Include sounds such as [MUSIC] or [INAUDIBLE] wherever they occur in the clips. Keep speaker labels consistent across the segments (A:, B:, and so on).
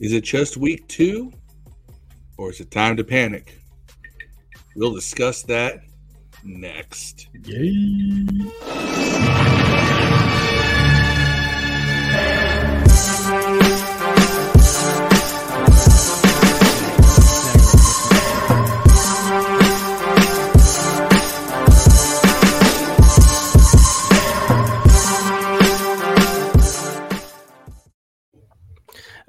A: Is it just week two, or is it time to panic? We'll discuss that next.
B: Yay.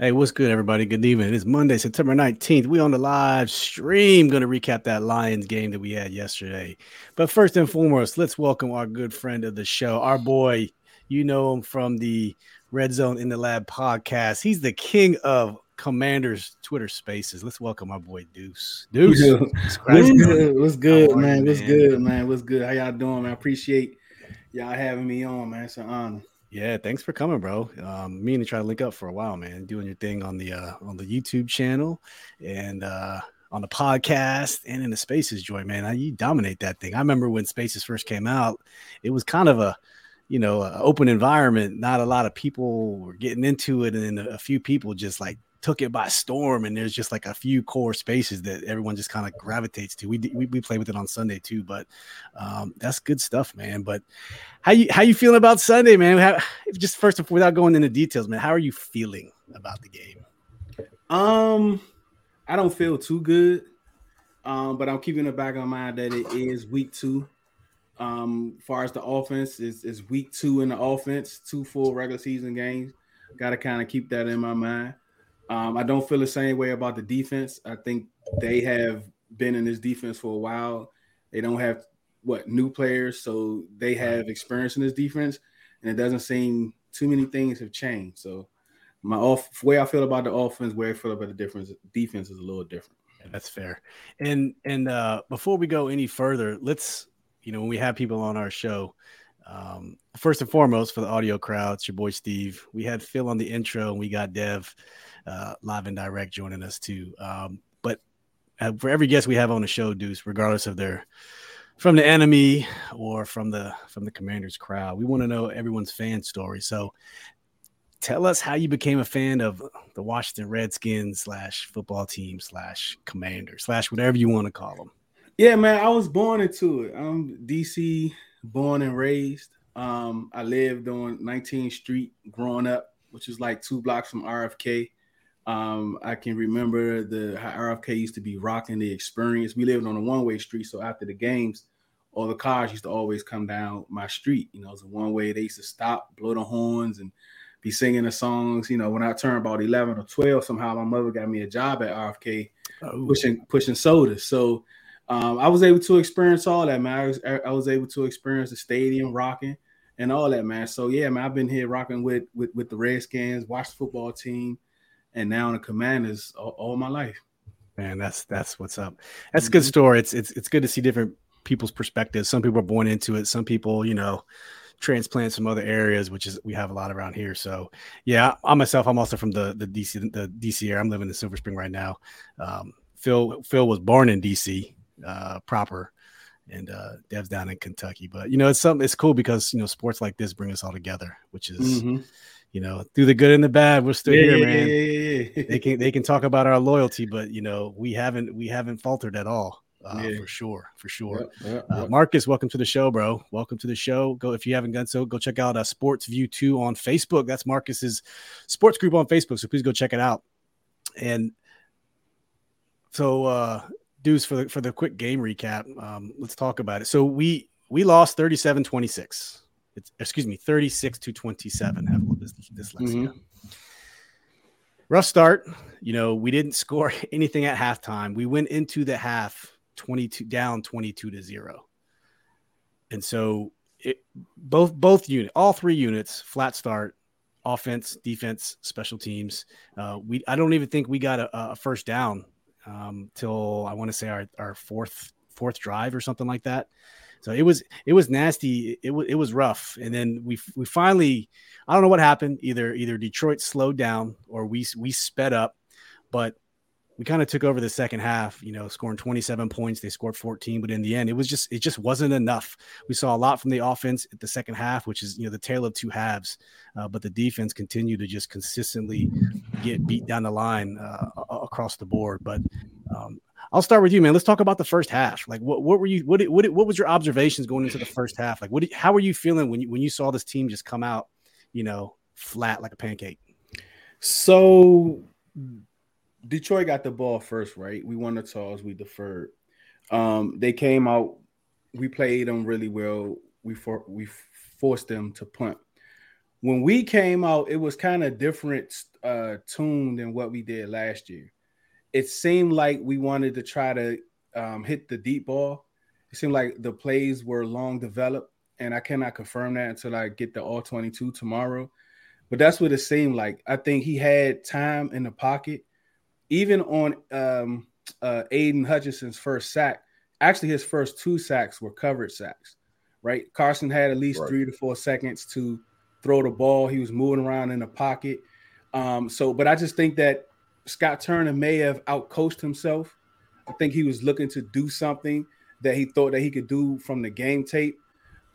B: Hey, what's good, everybody? Good evening. It is Monday, September 19th. We on the live stream going to recap that Lions game that we had yesterday. But first and foremost, let's welcome our good friend of the show, our boy. You know him from the Red Zone in the Lab podcast. He's the king of Commanders Twitter Spaces. Let's welcome our boy Deuce. Deuce,
C: what's [LAUGHS] good? What's good, man? What's good, man? What's good? How y'all doing, man? I appreciate y'all having me on, man. It's an honor.
B: Yeah, thanks for coming, bro. Um, me and try to link up for a while, man. Doing your thing on the uh, on the YouTube channel and uh, on the podcast and in the Spaces joint, man. I, you dominate that thing. I remember when Spaces first came out, it was kind of a you know open environment. Not a lot of people were getting into it, and a few people just like took it by storm and there's just like a few core spaces that everyone just kind of gravitates to. We, we we play with it on sunday too but um, that's good stuff man. But how you how you feeling about sunday man? How, just first of all without going into details man how are you feeling about the game?
C: Um i don't feel too good um but i'm keeping the back of mind that it is week two. Um far as the offense is is week two in the offense two full regular season games. Got to kind of keep that in my mind um, I don't feel the same way about the defense. I think they have been in this defense for a while. They don't have what new players, so they have experience in this defense, and it doesn't seem too many things have changed. So my off way I feel about the offense, way I feel about the difference defense is a little different.
B: That's fair. And and uh, before we go any further, let's you know when we have people on our show. Um, first and foremost, for the audio crowd, it's your boy Steve. We had Phil on the intro, and we got Dev uh, live and direct joining us too. Um, but uh, for every guest we have on the show, Deuce, regardless of their from the enemy or from the from the Commanders crowd, we want to know everyone's fan story. So tell us how you became a fan of the Washington Redskins slash football team slash Commander slash whatever you want to call them.
C: Yeah, man, I was born into it. I'm DC, born and raised. Um, I lived on 19th Street growing up, which is like two blocks from RFK. Um, I can remember the how RFK used to be rocking the experience. We lived on a one-way street, so after the games, all the cars used to always come down my street. You know, it was a one-way. They used to stop, blow the horns, and be singing the songs. You know, when I turned about 11 or 12, somehow my mother got me a job at RFK oh. pushing pushing sodas. So um, I was able to experience all that, man. I was, I was able to experience the stadium rocking and all that, man. So yeah, man, I've been here rocking with with, with the Redskins, watch the football team and now the Commanders all, all my life.
B: Man, that's that's what's up. That's a good mm-hmm. story. It's it's it's good to see different people's perspectives. Some people are born into it. Some people, you know, transplant from other areas, which is we have a lot around here. So yeah, I myself, I'm also from the the DC the DC area. I'm living in Silver Spring right now. Um, Phil Phil was born in DC uh, proper, and uh, Dev's down in Kentucky. But you know, it's something. It's cool because you know sports like this bring us all together, which is. Mm-hmm you know, through the good and the bad, we're still yeah, here, yeah, man. Yeah, they can they can talk about our loyalty, but you know, we haven't we haven't faltered at all. Uh, for sure, for sure. Uh, Marcus, welcome to the show, bro. Welcome to the show. Go if you haven't done so, go check out uh, Sports View Two on Facebook. That's Marcus's sports group on Facebook. So please go check it out. And so, uh, dudes, for the for the quick game recap, um, let's talk about it. So we we lost 37 26 it's excuse me, 36 to 27. Have a little dyslexia. Mm-hmm. Rough start. You know, we didn't [LAUGHS] score anything at halftime. We went into the half 22 down 22 to 0. And so it both both unit all three units flat start offense defense special teams uh, we i don't even think we got a, a first down um, till i want to say our, our fourth fourth drive or something like that so it was it was nasty. It was it was rough. And then we we finally I don't know what happened. Either either Detroit slowed down or we we sped up, but we kind of took over the second half, you know, scoring 27 points. They scored 14, but in the end, it was just it just wasn't enough. We saw a lot from the offense at the second half, which is you know the tale of two halves. Uh, but the defense continued to just consistently get beat down the line uh, across the board. But um, I'll start with you, man. Let's talk about the first half. Like, what, what were you? What, what what was your observations going into the first half? Like, what? How were you feeling when you when you saw this team just come out, you know, flat like a pancake?
C: So Detroit got the ball first, right? We won the toss, we deferred. Um, they came out, we played them really well. We for, we forced them to punt. When we came out, it was kind of different uh, tune than what we did last year. It seemed like we wanted to try to um, hit the deep ball. It seemed like the plays were long developed, and I cannot confirm that until I get the all 22 tomorrow. But that's what it seemed like. I think he had time in the pocket even on um, uh, Aidan Hutchinson's first sack, actually his first two sacks were covered sacks, right? Carson had at least right. three to four seconds to throw the ball. He was moving around in the pocket. Um, so, but I just think that Scott Turner may have outcoached himself. I think he was looking to do something that he thought that he could do from the game tape.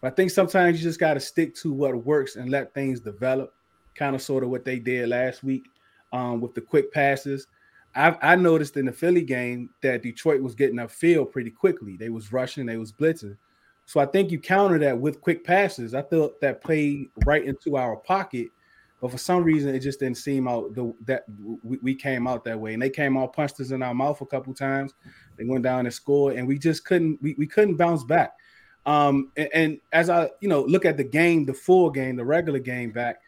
C: But I think sometimes you just got to stick to what works and let things develop, kind of sort of what they did last week um, with the quick passes. I, I noticed in the Philly game that Detroit was getting upfield pretty quickly. They was rushing, they was blitzing. So I think you counter that with quick passes. I thought that played right into our pocket, but for some reason it just didn't seem out the, that we, we, came out that way. And they came out punched us in our mouth a couple times. They went down and scored, and we just couldn't we, we couldn't bounce back. Um, and, and, as I you know look at the game, the full game, the regular game back,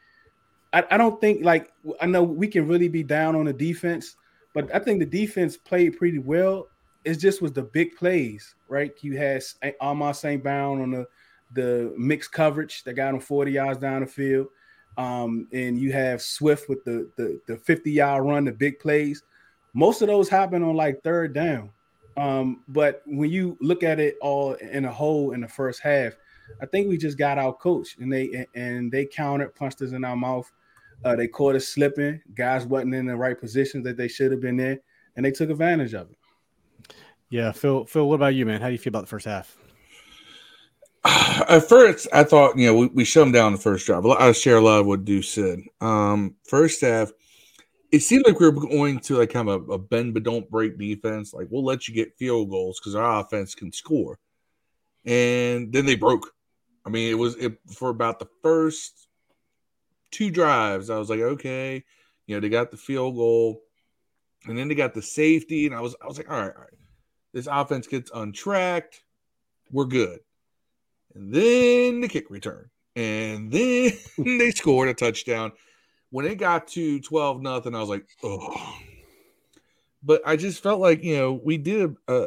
C: I, I don't think like I know we can really be down on the defense but I think the defense played pretty well. It just was the big plays, right? You had Amon St. Brown on the the mixed coverage that got him 40 yards down the field. Um, and you have Swift with the, the the 50 yard run, the big plays. Most of those happen on like third down. Um, but when you look at it all in a whole in the first half, I think we just got our coach and they and they countered, punched us in our mouth. Uh, they caught us slipping. Guys wasn't in the right positions that they should have been in, and they took advantage of it.
B: Yeah, Phil. Phil, what about you, man? How do you feel about the first half? [SIGHS]
A: At first, I thought you know we, we shut them down the first drive. I share a lot of what Deuce said. Um, first half, it seemed like we were going to like kind of a, a bend but don't break defense. Like we'll let you get field goals because our offense can score, and then they broke. I mean, it was it, for about the first two drives. I was like, okay, you know, they got the field goal, and then they got the safety, and I was, I was like, all right, all right, this offense gets untracked, we're good. And then the kick return, and then [LAUGHS] they scored a touchdown. When it got to twelve nothing, I was like, oh. But I just felt like you know we did. Uh,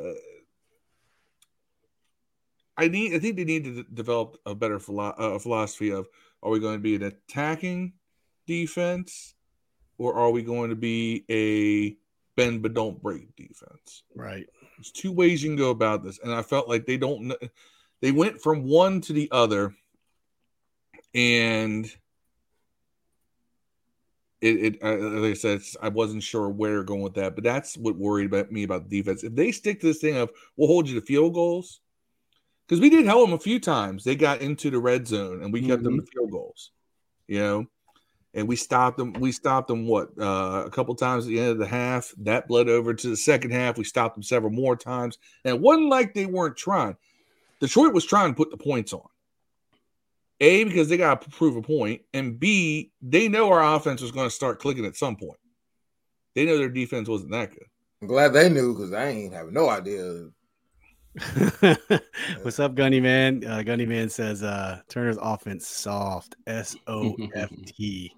A: I need. I think they need to develop a better philo- uh, philosophy of are we going to be an attacking defense or are we going to be a bend but don't break defense?
B: Right.
A: There's two ways you can go about this. And I felt like they don't, they went from one to the other and it, it like I said, I wasn't sure where going with that, but that's what worried about me about the defense. If they stick to this thing of we'll hold you to field goals, because we did help them a few times. They got into the red zone and we kept mm-hmm. them to field goals, you know, and we stopped them. We stopped them what uh, a couple times at the end of the half. That bled over to the second half. We stopped them several more times, and it wasn't like they weren't trying. Detroit was trying to put the points on. A because they got to prove a point, and B they know our offense was going to start clicking at some point. They know their defense wasn't that good.
D: I'm glad they knew because I ain't have no idea [LAUGHS]
B: What's up, Gunny Man? Uh, Gunny Man says uh, Turner's offense soft. S O F T.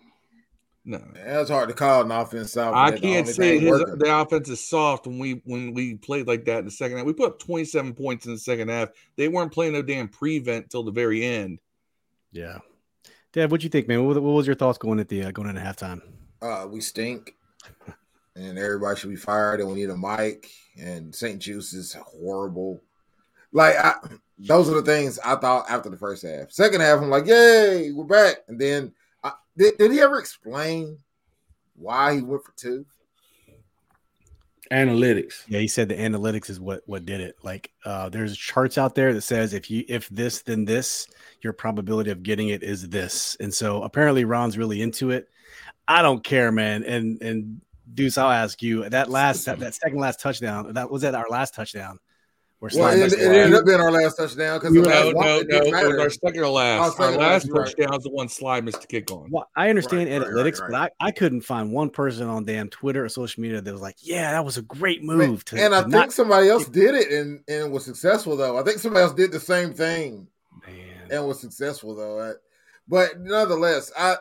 D: No, that's hard to call an offense soft.
A: I can't say his, the offense is soft when we when we played like that in the second half. We put up 27 points in the second half. They weren't playing no damn prevent till the very end.
B: Yeah, Dad, what do you think, man? What, what was your thoughts going at the uh, going into halftime?
D: Uh, we stink and everybody should be fired, and we need a mic. And St-Juste is horrible. Like I, those are the things I thought after the first half. Second half, I'm like, "Yay, we're back!" And then, I, did, did he ever explain why he went for two?
C: Analytics.
B: Yeah, he said the analytics is what what did it. Like, uh, there's charts out there that says if you if this then this, your probability of getting it is this. And so apparently Ron's really into it. I don't care, man. And and Deuce, I'll ask you that last that, that second last touchdown. That was that our last touchdown.
D: Where well, it, it ended up being our last touchdown because
A: no, no, no, it was our second or last. Oh, our last touchdown right. was the one Slide missed the kick on.
B: Well, I understand right, analytics, right, but I, I couldn't find one person on damn Twitter or social media that was like, "Yeah, that was a great move."
D: To, and I think not- somebody else did it and and was successful though. I think somebody else did the same thing, man, and was successful though. But nonetheless, I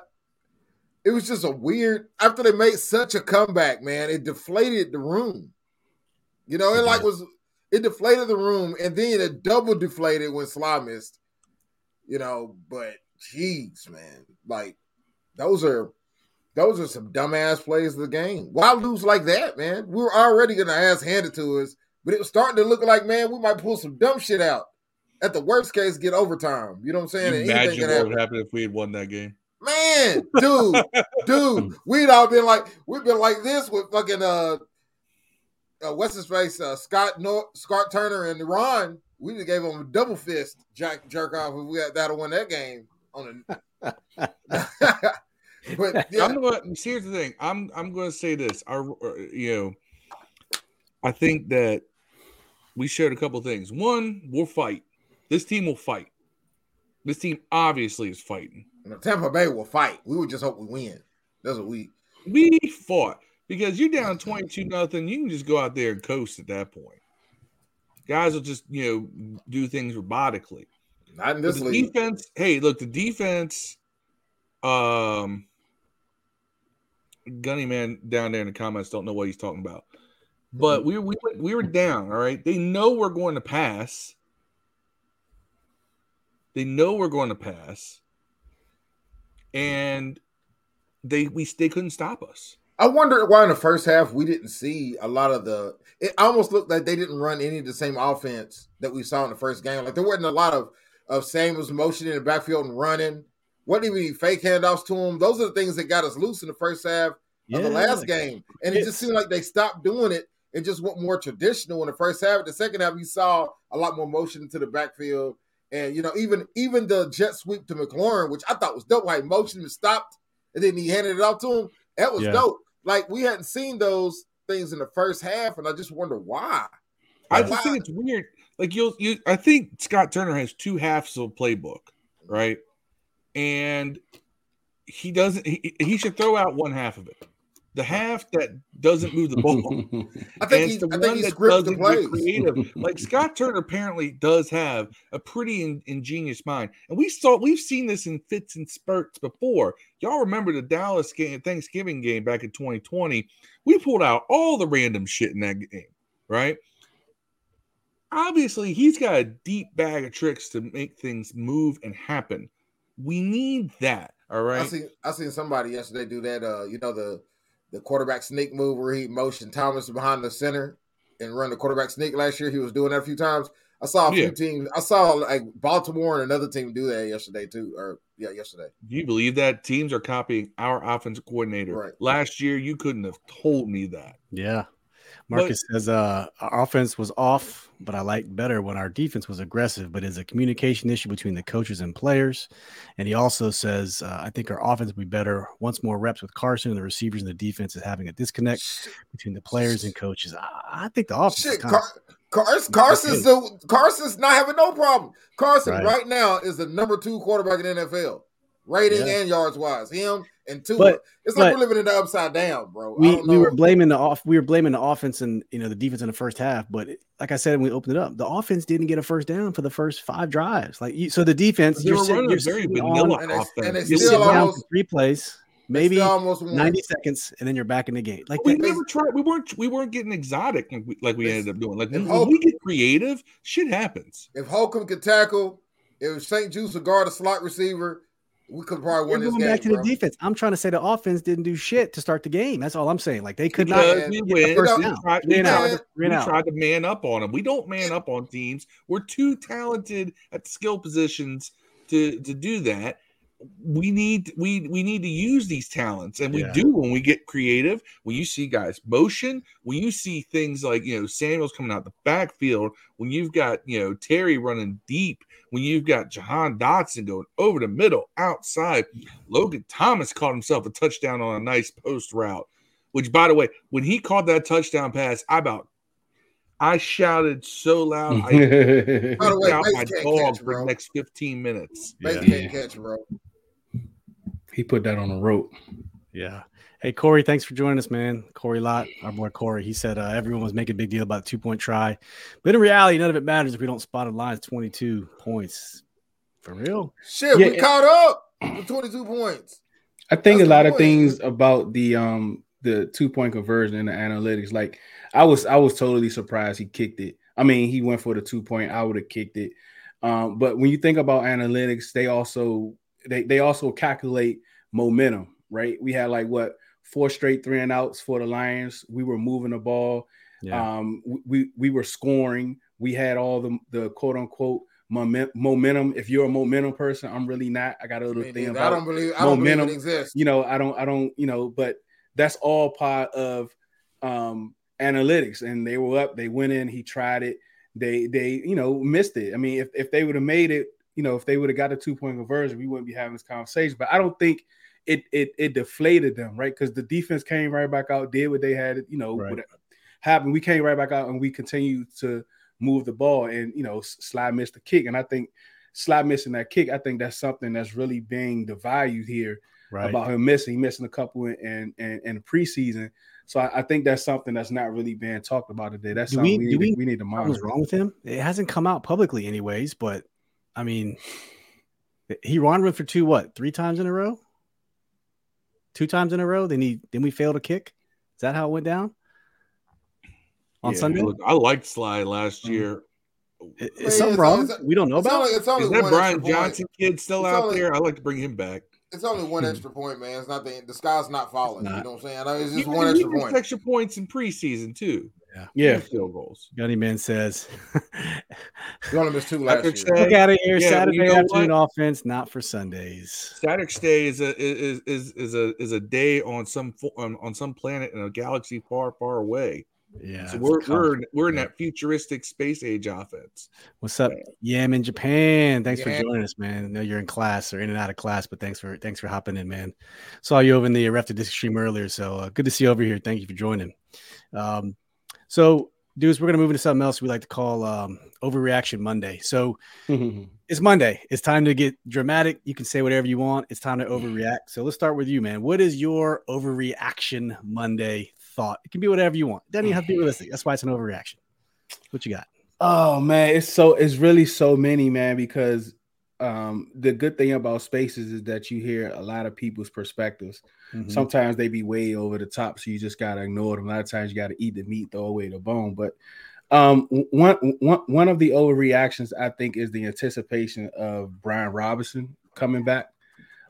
D: it was just a weird after they made such a comeback, man. It deflated the room. You know, it like was it deflated the room, and then it double deflated when Slye missed. You know, but jeez, man, like those are those are some dumbass plays of the game. Why lose like that, man? We were already gonna ass handed to us, but it was starting to look like, man, we might pull some dumb shit out. At the worst case, get overtime. You know what I'm saying?
A: Imagine what would happen if we had won that game.
D: Man, dude, dude, [LAUGHS] we'd all been like, we've been like this with fucking uh uh, what's his face, uh, Scott no- Scott Turner and Ron, we just gave them a double fist jack jerk off if we had that'll win that game on a. [LAUGHS]
A: but yeah. I'm gonna here's the thing. I'm I'm going to say this. Our uh, you know, I think that we shared a couple things. One, we'll fight. This team will fight. This team obviously is fighting.
D: Tampa Bay will fight. We would just hope we win. That's what we
A: we fought because you're down 22 nothing. You can just go out there and coast at that point. Guys will just, you know, do things robotically.
D: Not in this
A: the
D: league.
A: defense, hey, look, the defense, um, Gunny man down there in the comments don't know what he's talking about. But we we we were down, all right. They know we're going to pass. They know we're going to pass, and they we they couldn't stop us.
D: I wonder why in the first half we didn't see a lot of the. It almost looked like they didn't run any of the same offense that we saw in the first game. Like there wasn't a lot of of same as motion in the backfield and running. What even fake handoffs to them? Those are the things that got us loose in the first half yeah, of the last game, and it just seemed like they stopped doing it and just went more traditional in the first half. The second half, you saw a lot more motion into the backfield, and you know even even the jet sweep to McLaurin, which I thought was dope. How motion and stopped, and then he handed it off to him. That was yeah. dope like we hadn't seen those things in the first half, and I just wonder why.
A: I just why? think it's weird. Like you'll you I think Scott Turner has two halves of a playbook, right? And he doesn't he, he should throw out one half of it the half that doesn't move the ball. [LAUGHS]
D: I think, he, the I think he scripts the.
A: Creative. like [LAUGHS] Scott Turner apparently does have a pretty in, ingenious mind, and we saw we've seen this in fits and spurts before. Y'all remember the Dallas game, Thanksgiving game back in 2020? We pulled out all the random shit in that game, right? Obviously, he's got a deep bag of tricks to make things move and happen. We need that. All right. I
D: seen I seen somebody yesterday do that. Uh, you know the the quarterback sneak move where he motioned Thomas behind the center and run the quarterback sneak last year. He was doing that a few times. I saw a yeah. few teams. I saw like Baltimore and another team do that yesterday too. Or yeah, yesterday.
A: Do you believe that teams are copying our offensive coordinator? Right. Last year, you couldn't have told me that.
B: Yeah. Marcus but, says uh, our offense was off, but I liked better when our defense was aggressive. But it's a communication issue between the coaches and players. And he also says uh, I think our offense will be better once more reps with Carson and the receivers and the defense is having a disconnect between the players and coaches. I, I think the offense. Shit, Car-
D: Carson, Carson's the, Carson's not having no problem. Carson right. right now is the number two quarterback in NFL, rating yeah. and yards wise. Him and two. But, it's like we're living in the upside down, bro.
B: We, we were blaming the off. We were blaming the offense and you know the defense in the first half. But like I said, when we opened it up, the offense didn't get a first down for the first five drives. Like you, so, the defense
A: you're sitting, you're very vanilla
B: on, offense. And it's, and still almost, three plays. Maybe almost 90 seconds, and then you're back in the game. Like
A: we never tried. We weren't. We weren't getting exotic like we, like we ended up doing. Like when, Holcomb, we get creative, shit happens.
D: If Holcomb could tackle, if St-Juste would guard a slot receiver, we could probably win You're this going game. Back to
B: bro. the defense. I'm trying to say the offense didn't do shit to start the game. That's all I'm saying. Like they could because not. We win.
A: We, tried, we, tried, we tried to man up on them. We don't man up on teams. We're too talented at skill positions to to do that. We need we we need to use these talents and we
B: Yeah.
A: do when we get creative when you see guys motion when you see things like you know samuel's coming out the backfield when you've got you know terry running deep when you've got jahan dotson going over the middle outside logan thomas caught himself a touchdown on a nice post route which by the way when he caught that touchdown pass i about i shouted so loud i [LAUGHS]
D: By the way,
A: out my
D: can't
A: dog
D: catch,
A: for the next 15 minutes
D: Bates
B: Yeah.
D: can't catch, bro.
C: He put that on a rope.
B: Yeah. Hey Corey, thanks for joining us, man. Corey Lott, our boy Corey. He said uh, everyone was making a big deal about the two point try, but in reality, none of it matters if we don't spot a line. It's twenty two points for real.
D: Shit,
C: Yeah,
D: we
C: it-
D: caught up with 22 points.
C: I think
D: That's
C: a lot
D: the
C: of things about the um the two point conversion and the analytics. Like I was I was totally surprised he kicked it. I mean, he went for the two point. I would have kicked it. Um, but when you think about analytics, they also they they also calculate momentum, right? We had like what four straight three and outs for the Lions. We were moving the ball.
B: Yeah.
C: Um, we we were scoring. We had all the the quote unquote momen- momentum. If you're a momentum person, I'm really not. I got a
D: I,
C: little
D: mean,
C: thing
D: I
C: about
D: don't believe I don't
C: momentum.
D: believe it exists.
C: you know, I don't, I don't, you know, but that's all part of um analytics. And they were up, they went in, he tried it, they they you know missed it. I mean, if, if they would have made it, you know, if they would have got a two-point conversion, we wouldn't be having this conversation. But I don't think it it it deflated them, right? Because the defense came right back out, did what they had, you know,
B: Right.
C: what happened. We came right back out and we continued to move the ball and you know, slide missed the kick. And I think slide missing that kick, I think that's something that's really being devalued here
B: right.
C: about him missing. Missing a couple in in, in, preseason. So I, I think that's something that's not really being talked about today. That's
B: Do
C: something
B: we-
C: we, need,
B: we
C: to, we need to monitor.
B: wrong with him? It hasn't come out publicly, anyways. But I mean, he run with for two what? Three times in a row? Two times in a row? Then he then we failed a kick. Is that how it went down on
C: Yeah.
B: Sunday?
A: Look, I liked Slye last
C: Mhm.
A: year.
B: Is,
D: Yeah,
B: is something wrong?
D: it's-
B: we don't know about.
D: only, it's only
A: Is that Brian
D: extra point.
A: Johnson kid still
D: It's
A: out
D: only-
A: there? I'd like to bring him back.
D: It's only one extra point, man. It's not the the sky's not falling.
B: Not.
D: You know what I'm saying? I know it's
A: He
D: just one extra
A: missed
D: point.
A: extra points in preseason too.
C: Yeah,
A: field goals.
B: Gunny Man says,
D: We only missed two [LAUGHS] last
A: Patrick
D: year.
A: said-
B: "Look out of here,
A: Yeah,
B: Saturday
A: you know
B: afternoon offense, not for Sundays."
A: Saturday Day is a is is is a is a day on some on, on some planet in a galaxy far far away.
B: Yeah,
A: so we're we're we're in that futuristic space age offense.
B: What's up? Yeah, I'm in Japan. Thanks
D: Yeah.
B: for joining us, man. I know you're in class or in and out of class, but thanks for thanks for hopping in, man. Saw you over in the Ref to Disc stream earlier, so uh, good to see you over here. Thank you for joining. Um, so, dudes, we're gonna move into something else we like to call um, overreaction Monday. So [LAUGHS] it's Monday. It's time to get dramatic. You can say whatever you want. It's time to overreact. So let's start with you, man. What is your overreaction Monday thought? It can be whatever you want. It doesn't even have to be realistic. That's why it's an overreaction. What you got?
C: Oh man, it's so it's really so many, man, because um the good thing about spaces is that you hear a lot of people's perspectives.
B: Mhm.
C: Sometimes they be way over the top, so you just gotta ignore them. A lot of times you gotta eat the meat, throw away the bone. But um one one one of the overreactions I think is the anticipation of Brian Robinson coming back.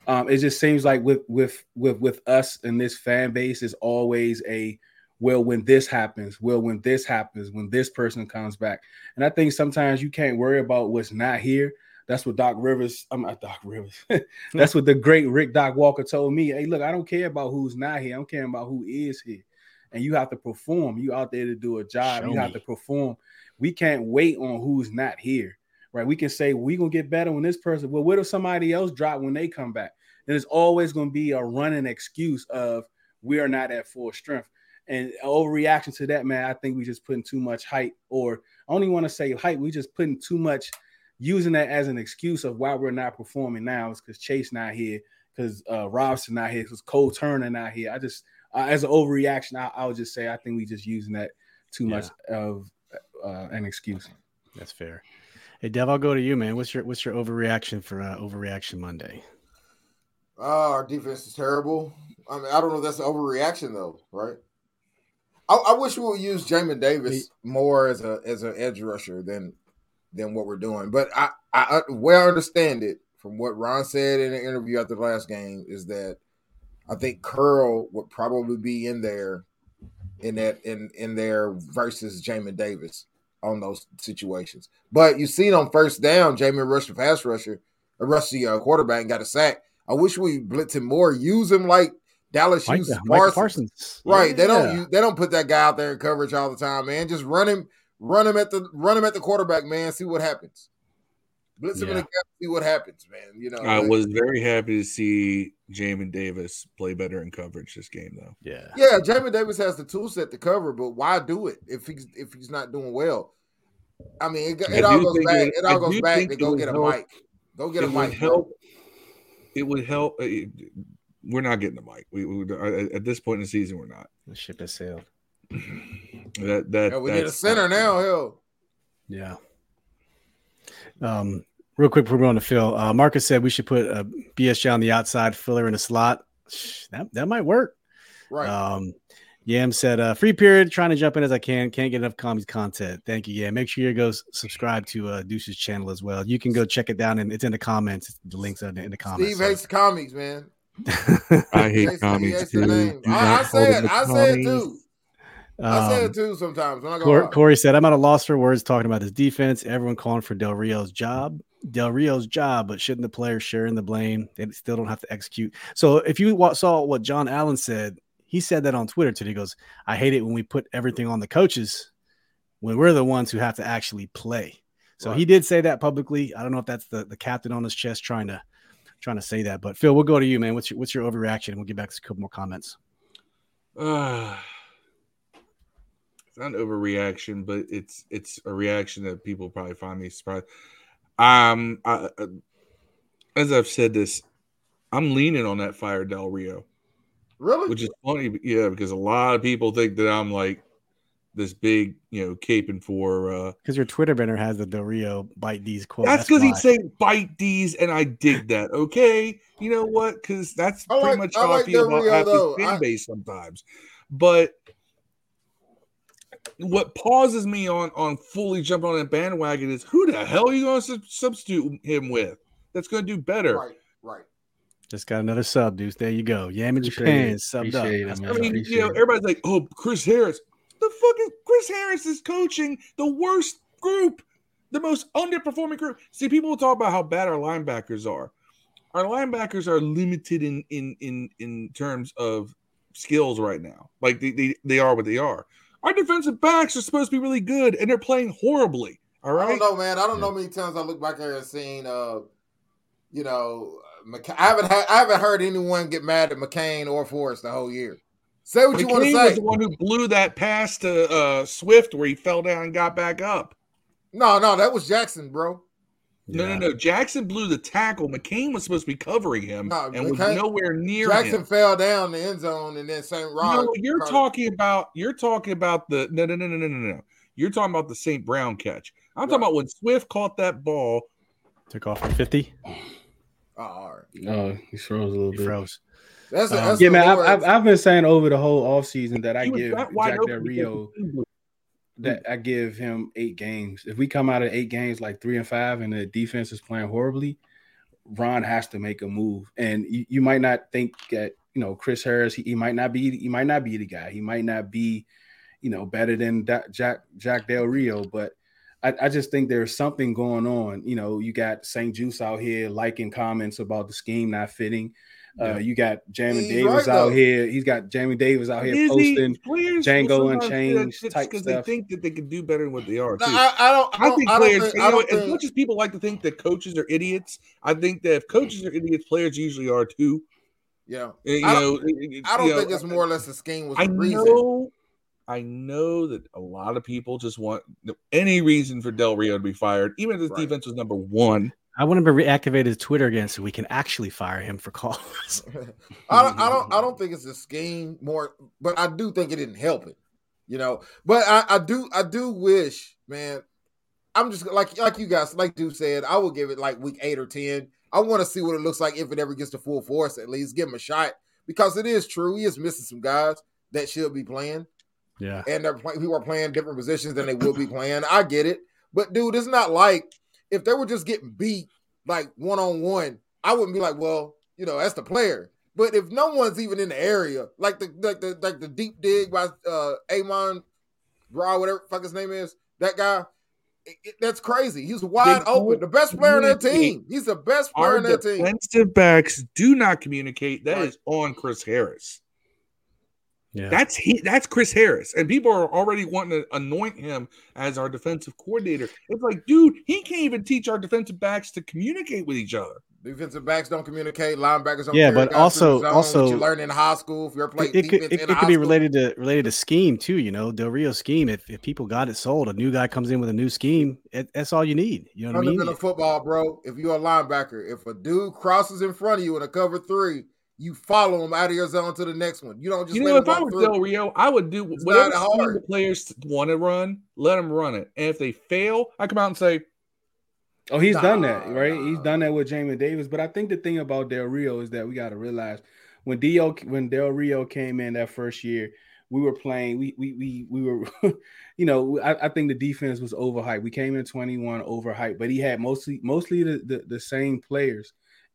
C: Um, it just seems like with with with with us and this fan base is always a well when this happens, well when this happens, when this person comes back. And I think sometimes you can't worry about what's not here. That's what Doc Rivers, I'm not Doc Rivers. [LAUGHS] Hmm. That's what the great Rick Doc Walker told me. Hey, look, I don't care about who's not here. I'm caring about who is here. And you have to perform. You out there to do a job.
B: Show
C: you have
B: me.
C: to perform. We can't wait on who's not here. Right. We can say we gonna get better when this person. Well, what if somebody else drop when they come back? Then it's always gonna be a running excuse of we are not at full strength. And overreaction to that, man, I think we just putting too much hype, or I don't even want to say hype. We just putting too much, using that as an excuse of why we're not performing now. Is because Chase not here, because uh, Robson not here, because Cole Turner not here. I just, uh, as an overreaction, I, I would just say I think we just using that too
B: Yeah.
C: much of uh, an excuse.
B: That's fair. Hey, Dev, I'll go to you, man. What's your what's your overreaction for uh, overreaction Monday?
D: Oh, our defense is terrible. I mean, I don't know if that's an overreaction though, right? I, I wish we would use Jamin Davis more as a as an edge rusher than than what we're doing. But I, I where I understand it from what Ron said in an interview after the last game is that I think Curl would probably be in there in that in in there versus Jamin Davis on those situations. But you seen on first down, Jamin rushed the pass rusher, rushed the uh, quarterback and got a sack. I wish we blitz him more. Use him like Dallas
B: Mike,
D: uses Parsons.
B: Parsons.
D: Right. They don't
B: Yeah.
D: use, they don't put that guy out there in coverage all the time, man. Just run him, run him at the run him at the quarterback, man. See what happens. Blitz him in the
B: Yeah.
D: gap, see what happens, man. You know,
A: I
D: like-
A: was very happy to see Jamin Davis play better in coverage this game, though.
B: Yeah.
D: yeah, Jamin Davis has the tool set to cover, but why do it if he's if he's not doing well? I mean, it,
A: I
D: all goes back.
A: it-
D: It,
A: I
D: all goes back to
A: it
D: go
A: would
D: get a
A: help-
D: mic. Go get a
A: it would
D: mic.
A: help. It would help. uh, We're not getting the mic. We, we uh, at this point in the season, we're not.
B: The ship has sailed.
A: That that
D: Hell, we need a center
A: not-
D: now. Hell,
B: Yeah. Um, real quick before we go on to Phil, uh, Marcus said we should put a BSJ on the outside, filler in a slot. That that might work.
D: right?
B: Um, Yam said, uh, free period, trying to jump in as I can. Can't get enough comedy content. Thank you. Yeah, make sure you go subscribe to uh, Deuce's channel as well. You can go check it down, and it's in the comments. The links are in the, in the comments.
D: Steve hates comics, man. [LAUGHS]
A: I hate
D: He
A: comics too.
D: the
A: Do
D: name. I, I
A: not call
D: say it. I say it too. I say
B: Um,
D: it too sometimes. I'm not gonna
B: Cor- Corey said, I'm at a loss for words talking about this defense. Everyone calling for Del Rio's job. Del Rio's job, but shouldn't the players sharing the blame? They still don't have to execute. So if you saw what Jon Allen said, he said that on Twitter today. He goes, I hate it when we put everything on the coaches when we're the ones who have to actually play. So he did say that publicly. I don't know if that's the, the captain on his chest trying to trying to say that. But Phil, we'll go to you, man. What's your what's your overreaction? We'll get back to a couple more comments. [SIGHS]
A: Uh, not an overreaction, but it's it's a reaction that people probably find me surprised. Um, I, uh, as I've said this, I'm leaning on that fire Del Rio,
D: Really?
A: which is funny, yeah, because a lot of people think that I'm like this big, you know, caping for. uh
B: Because your Twitter banner has the Del Rio bite these quote.
A: That's because
B: why.
A: he's saying bite these, and I dig that. Okay, you know what? Because that's
D: I
A: pretty
D: like-
A: much
D: I
A: how I feel
D: Del
A: about
D: Rio,
A: half his
D: though.
A: fan
D: I-
A: base sometimes. But what pauses me on on fully jumping on that bandwagon is who the hell are you going to substitute him with? That's going to do better.
D: Right. Right.
B: Just got another sub, Deuce. There you go. Yam in Japan subbed up.
C: it,
A: I mean,
B: up.
A: you know, everybody's like, "Oh, Chris Harris." The fucking Chris Harris is coaching the worst group, the most underperforming group. See, people talk about how bad our linebackers are. Our linebackers are limited in in in in terms of skills right now. Like they they, they are what they are. Our defensive backs are supposed to be really good, and they're playing horribly. All right.
D: I don't know, man. I don't know how many times I look back there and seen, uh, you know, McC- I haven't had, I haven't heard anyone get mad at McCain or Forrest the whole year. Say what you want to
A: McCain was the one who blew that pass to uh, Swift where he fell down and got back up.
D: No, no, that was Jackson, bro.
A: No,
B: Yeah.
A: no, no. Jackson blew the tackle. McCain was supposed to be covering him
D: No,
A: and was
D: McCain-
A: nowhere near
D: Jackson
A: him.
D: fell down the end zone, and then St. Rod.
A: No, you're talking about you're talking about the no no no no no no no. You're talking about the St. Brown catch. I'm talking about when Swift caught that ball.
B: Took off for 50.
D: Oh, all right.
C: Oh, he froze a little
B: He
C: bit.
B: froze.
D: That's, a,
B: Um,
D: that's
C: Yeah, man, I've, I've, I've been saying over the whole offseason that I
A: He was
C: give
A: that
C: Jack Del Rio
A: the team was- Mm.
C: that I give him eight games. If we come out of eight games like three and five, and the defense is playing horribly, Ron has to make a move. And you, you might not think that you know Chris Harris. He, he might not be. He might not be the guy. He might not be, you know, better than Jack Jack Del Rio. But I, I just think there's something going on. You know, you got St. Juice out here liking comments about the scheme not fitting. Uh, you got
D: Jamin
C: Davis
D: right,
C: out
D: though.
C: here. He's got Jamin Davis out here
A: Is
C: posting.
A: players
C: Django
A: will sometimes say
C: Unchained
A: just
C: type
A: because
C: stuff.
A: they think that they can do better than what they are.
D: No,
A: too.
D: I, I don't. I,
A: I
D: don't,
A: think
D: I don't
A: players,
D: think,
A: you
D: I
A: know,
D: don't
A: as much as people like to think that coaches are idiots, I think that if coaches are idiots, players usually are too.
D: yeah.
A: You
D: I
A: know,
D: don't-
A: it-
D: I don't
A: you know,
D: think it's more or less the scheme was
A: I
D: the reason.
A: know, I know that a lot of people just want any reason for Del Rio to be fired, even if his
D: Right.
A: defense was number one.
B: I want him to reactivate his Twitter again so we can actually fire him for calls. [LAUGHS]
D: I don't, I don't, I don't think it's a scheme more, but I do think it didn't help it, you know. But I, I do, I do wish, man. I'm just like, like you guys, like Dude said, I will give it like week eight or ten. I want to see what it looks like if it ever gets to full force. At least give him a shot because it is true he is missing some guys that should be playing,
B: yeah.
D: and they're play, who are playing different positions than they will be playing. I get it, but dude, it's not like if they were just getting beat like one on one, I wouldn't be like, well, you know, that's the player. But if no one's even in the area, like the like the like the deep dig by uh Amon Raw, whatever fuck his name is, that guy, it- it- that's crazy. He's wide
A: They
D: open. The best player on
A: communicate.
D: team. He's the best player on their team.
A: defensive backs do not communicate. That
D: Right.
A: is on Chris Harris.
B: Yeah.
A: That's he. That's Chris Harris, and people are already wanting to anoint him as our defensive coordinator. It's like, dude, he can't even teach our defensive backs to communicate with each other.
D: Defensive backs don't communicate. Linebackers don't.
B: Yeah, but also-
D: zone,
B: also-
D: what you learn in high school. If you're playing
B: it, it could it,
D: in
B: it could be
D: school.
B: related to related to scheme too. You know, Del Rio scheme. If, if people got it sold, a new guy comes in with a new scheme. It, that's all you need. You know what I mean?
D: Fundamental football, bro. If you're a linebacker, if a dude crosses in front of you in a cover three, you follow him out of your zone to the next one. You don't just
A: You
D: let
A: know,
D: him
A: if I
D: walk
A: was. Del Rio, I would do
D: It's
A: whatever
D: not hard.
A: the players want to run. Let them run it, and if they fail, I come out and say,
C: Oh, he's done that,
D: Nah.
C: right? He's done that with Jamin Davis. But I think the thing about Del Rio is that we got to realize when Dio when Del Rio came in that first year, we were playing. We we we we were, [LAUGHS] you know, I, I think the defense was overhyped. We came in 21 overhyped, but he had mostly mostly the, the the same players,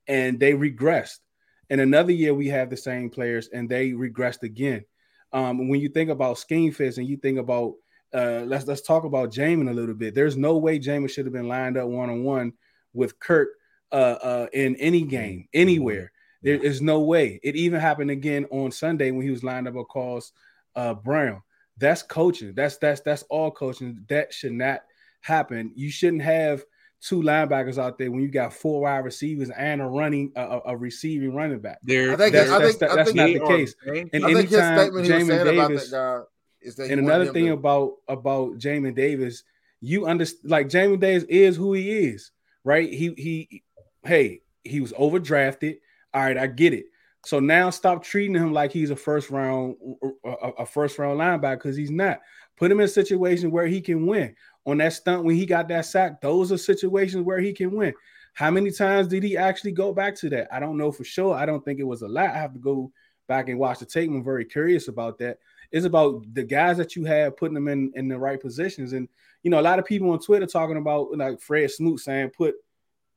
C: and they regressed. And another year we have the same players, and they regressed again. Um, when you think about scheme fits and you think about uh, let's let's talk about Jamin a little bit. There's no way Jamin should have been lined up one on one with Kurt uh, uh, in any game anywhere. There is no way. It even happened again on Sunday when he was lined up across uh, Brown. That's coaching. That's that's that's all coaching. That should not happen. You shouldn't have two linebackers out there when you got four wide receivers and a running a, a- a receiving running back.
A: "They're."
D: I think-
C: That's,
D: I
C: that's,
D: think- I
C: that's
D: think
C: not the
A: are
C: case.
A: bank-
C: And
D: I think his
C: anytime
D: statement he was
C: Jamin
D: saying about
C: Davis-
D: that guy is that
C: and another thing
D: to-
C: about about Jamin Davis, you understand like Jamin Davis is who he is, right? He he hey, he was overdrafted. All right, I get it. So now stop treating him like he's a first round a, a first round linebacker because he's not. Put him in a situation where he can win. On that stunt when he got that sack, those are situations where he can win. How many times did he actually go back to that? I don't know for sure. I don't think it was a lot. I have to go back and watch the tape. I'm very curious about that. It's about the guys that you have putting them in in the right positions. And you know, a lot of people on Twitter talking about like Fred Smoot saying put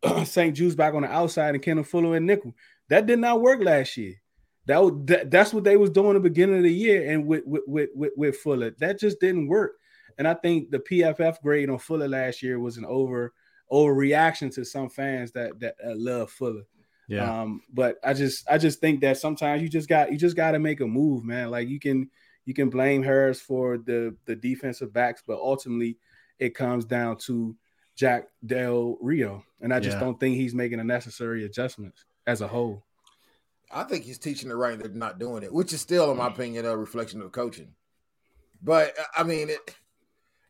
C: [CLEARS THROAT] St. Jude's back on the outside and Kendall Fuller and nickel. That did not work last year. That, was, that that's what they was doing the beginning of the year, and with, with with with Fuller, that just didn't work. And I think the PFF grade on Fuller last year was an over overreaction to some fans that that uh, love Fuller.
B: Yeah.
C: Um, but I just I just think that sometimes you just got you just got to make a move, man. Like you can you can blame Harris for the the defensive backs, but ultimately it comes down to Jack Del Rio, and I just
B: Yeah.
C: don't think he's making the necessary adjustments as a whole.
D: I think he's teaching it right and they're not doing it, which is still, in my opinion, a reflection of coaching. But uh, I mean, it,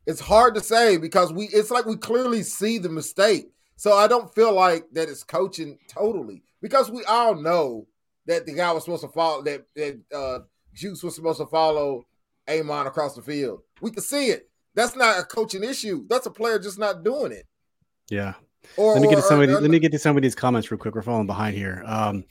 D: it's hard to say because we it's like we clearly see the mistake. So I don't feel like that it's coaching totally because we all know that the guy was supposed to follow that that uh, Juice was supposed to follow Amon across the field. We can see it. That's not a coaching issue. That's a player just not doing it.
B: Yeah.
D: Or
B: Let me get to somebody.
D: or-
B: Let me get to somebody's comments real quick. We're falling behind here. Um,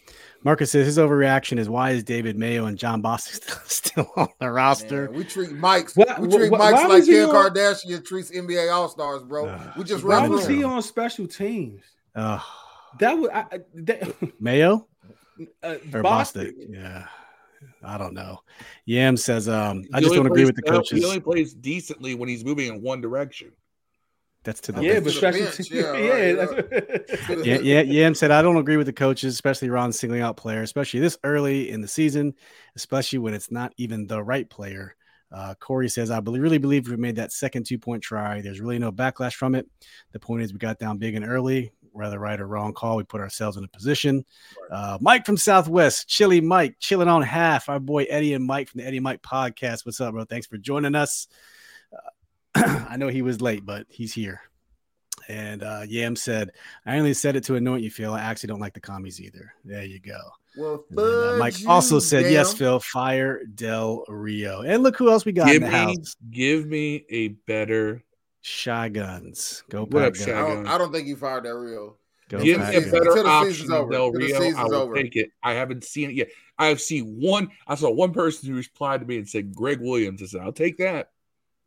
B: Marcus says his overreaction is why is David Mayo and Jon Bostic [LAUGHS] still, still on the roster?
D: Man, we treat Mike's
C: Why-
D: we treat
C: why-
D: Mike's like Kim
C: on-
D: Kardashian treats NBA All Stars, bro.
B: Uh,
D: we just
C: Why was he on special teams?
B: Uh,
C: That was I, I- that, [LAUGHS]
B: Mayo
C: uh,
B: or
C: Bostic.
B: Bostic? Yeah, I don't know. Yam says, um, I just don't agree
A: plays-
B: with the coaches.
A: He only plays decently when he's moving in one direction.
B: That's to the
C: Yeah,
D: to
C: but
D: the
C: special
D: bench,
C: teams.
D: yeah, [LAUGHS]
C: Yeah,
D: right,
C: that's-
B: yeah, [LAUGHS] yeah, [LAUGHS] Yam said, I don't agree with the coaches, especially Ron singling out players, especially this early in the season, especially when it's not even the right player. Uh, Corey says, I believe, really believe we made that second two point try. There's really no backlash from it. The point is, we got down big and early, whether right or wrong call. We put ourselves in a position. Uh, Mike from Southwest, Chili Mike, chilling on half. Our boy Eddie and Mike from the Eddie Mike podcast. What's up, bro? Thanks for joining us. [CLEARS THROAT] I know he was late, but he's here. And uh, Yam said, I only said it to anoint you, Phil. I actually don't like the commies either. There you go.
D: well,
B: And then, uh,
D: fudge
B: Mike also
D: you,
B: said, Yes. Phil, fire Del Rio. And look who else we got
A: Give
B: in the
A: me,
B: house.
A: give me a better.
B: Shy Guns. Go
A: What
B: Pack
A: up,
B: Guns.
D: I don't, I don't think you fired that real.
B: Go
A: Give me a
B: Guns.
A: better
D: Till the
A: option
D: season's.
A: Del
D: Till the
A: Rio. I will
D: over.
A: take it. I haven't seen it yet. I've seen one. I saw one person who replied to me and said Gregg Williams. I said, I'll take that.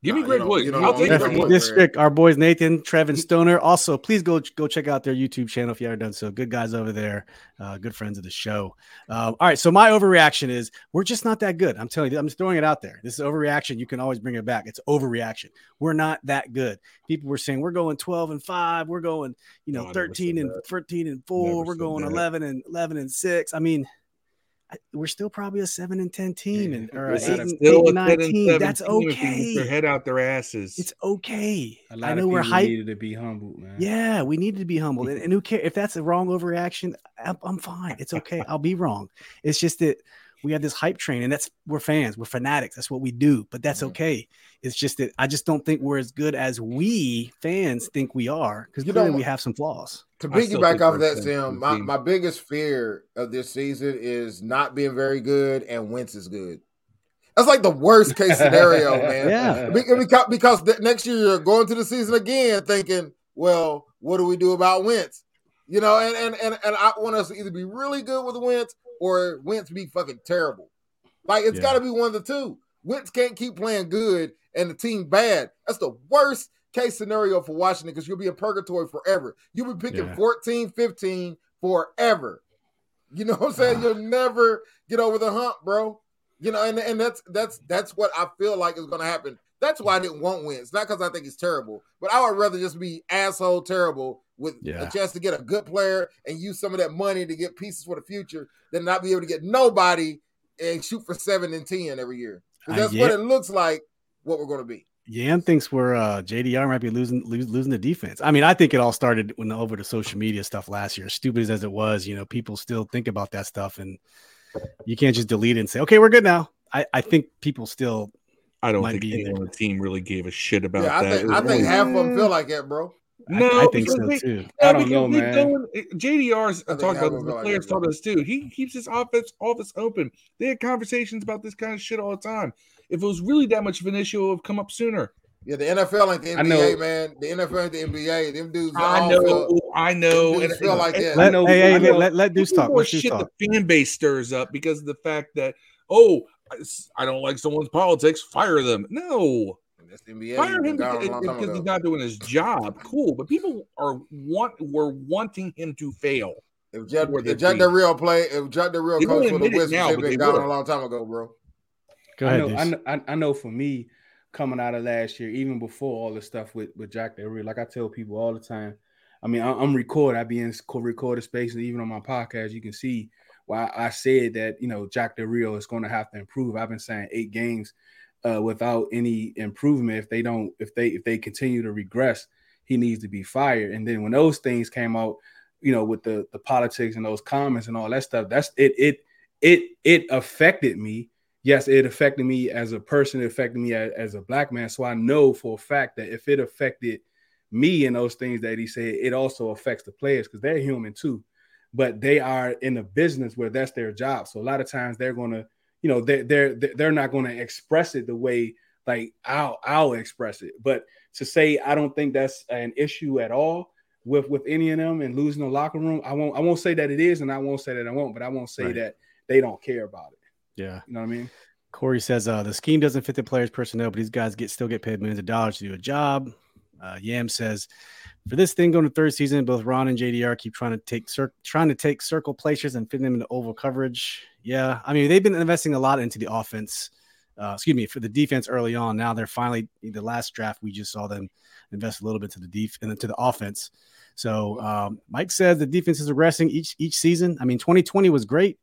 A: Give me
D: Nah,
A: Greg
D: you know-
A: Williams.
D: you
A: I'll take
D: either
A: Greg
D: one.
A: Williams.
B: District, our boys Nathan, Trevin Stoner. Also, please go go check out their YouTube channel if you haven't done so. Good guys over there, uh, good friends of the show. Um, all right, so my overreaction is we're just not that good. I'm telling you, I'm just throwing it out there. This is overreaction. You can always bring it back. It's overreaction. We're not that good. People were saying we're going 12 and five. We're going, you know,
A: No,
B: 13 and
A: that.
B: 13 and four.
A: Never
B: we're going
A: that.
B: 11 and 11 and six. I mean. I- We're still probably a seven and ten team, and or
C: We're still
B: eight and, eight
A: a
B: and nine team. That's
A: team if they get their
B: okay.
A: head out their asses.
B: It's okay.
C: A lot
B: I know
C: of
B: we're
C: people
B: hyped.
C: needed to be humbled, man.
B: Yeah, we need to be humbled. And, and who cares if that's a wrong overreaction? I'm, I'm fine. It's okay. I'll be wrong. It's just that we have this hype train, and that's we're fans, we're fanatics. That's what we do. But that's
D: Mhm.
B: okay. It's just that I just don't think we're as good as we fans think we are because
D: You
B: clearly
D: know,
B: we have some flaws.
D: To
A: I still
D: piggyback off
A: we're
D: that, Sam, my, my biggest fear of this season is not being very good and Wentz is good. That's like the worst case scenario, [LAUGHS] man.
B: Yeah.
D: Because, because the next year you're going to the season again thinking, well, what do we do about Wentz? You know, and and and, and I want us to either be really good with Wentz or Wentz be fucking terrible. Like it's
B: Yeah.
D: got to be one of the two. Wentz can't keep playing good and the team bad. That's the worst case scenario for Washington because you'll be in purgatory forever. You'll be picking
B: Yeah.
D: 14, 15 forever. You know what I'm saying? [SIGHS] You'll never get over the hump, bro. You know, and, and that's that's that's what I feel like is gonna happen. That's why I didn't want Wentz. Not because I think he's terrible, but I would rather just be asshole terrible with
B: Yeah.
D: a chance to get a good player and use some of that money to get pieces for the future than not be able to get nobody and shoot for seven and ten every year. 'Cause
B: Uh,
D: that's
B: yeah.
D: what it looks like what we're gonna be.
B: Yam thinks we're uh, JDR might be losing lose, losing the defense. I mean, I think it all started when over the social media stuff last year. Stupid as it was, you know, people still think about that stuff, and you can't just delete it and say, "Okay, we're good now." I, I think people still
A: I don't
B: might
A: think
B: be in
A: anyone on the team really gave a shit about
D: Yeah, I
A: that.
D: think I think half of them feel like that, bro.
B: I-
A: No,
B: I, think
A: because
B: so
A: they-
B: too.
C: I don't know, man.
A: don't- eh, JDR's
D: I think
A: talked about this. The players
D: that,
A: talk
D: bro.
A: about this too. He keeps his office office open. They had conversations about this kind of shit all the time. If it was really that much of an issue, it would have come up sooner.
D: Yeah, the NFL ain't the
C: I
D: NBA,
C: know.
D: man. The NFL ain't the NBA. Them dudes
A: I
D: all
A: know,
D: feel-
A: I know.
D: Them dudes feel like that.
B: Let,
C: know-
B: hey, hey,
C: I know-
B: let, let, let Deuce
A: Think
B: talk.
A: more shit
B: talk.
A: the fan base stirs up because of the fact that oh, I don't like someone's politics. Fire them. No,
D: That's the NBA.
A: fire him because,
D: long time
A: because
D: ago.
A: he's not doing his job. Cool, but people are want were wanting him to fail.
D: If Jack,
A: Or the
D: if Jack
A: team.
D: Del play, if Jack Del Rio
A: They
D: coach
A: won't
D: for the
A: admit it
D: Wizards, they've been
A: they
D: gone a long time ago, bro.
B: Go
C: I know, I know, I, I know for me, coming out of last year, even before all the stuff with, with Jack Del Rio, like I tell people all the time, I mean, I, I'm record, I be in co-recorded space, and even on my podcast, you can see why I said that, you know, Jack Del Rio is going to have to improve. I've been saying eight games uh, without any improvement. If they don't, if they, if they continue to regress, he needs to be fired. And then when those things came out, you know, with the the politics and those comments and all that stuff, that's it. It it it affected me. Yes, it affected me as a person. It affected me as, as a black man. So I know for a fact that if it affected me and those things that he said, it also affects the players because they're human too. But they are in a business where that's their job. So a lot of times they're gonna, you know, they're they're they're not gonna express it the way like I'll I'll express it. But to say I don't think that's an issue at all with with any of them and losing the locker room, I won't I won't say that it is, and I won't say that I won't, but I won't say
B: Right.
C: that they don't care about it.
B: Yeah.
C: You know what I mean?
B: Corey says uh, the scheme doesn't fit the players' personnel, but these guys get still get paid millions of dollars to do a job. Uh, Yam says for this thing going to third season, both Ron and JDR keep trying to take cir- trying to take circle placers and fit them into oval coverage. Yeah, I mean they've been investing a lot into the offense. Uh, excuse me for the defense early on. Now they're finally the last draft we just saw them invest a little bit to the def and to the offense. So um, Mike says the defense is regressing each each season. I mean 2020 was great.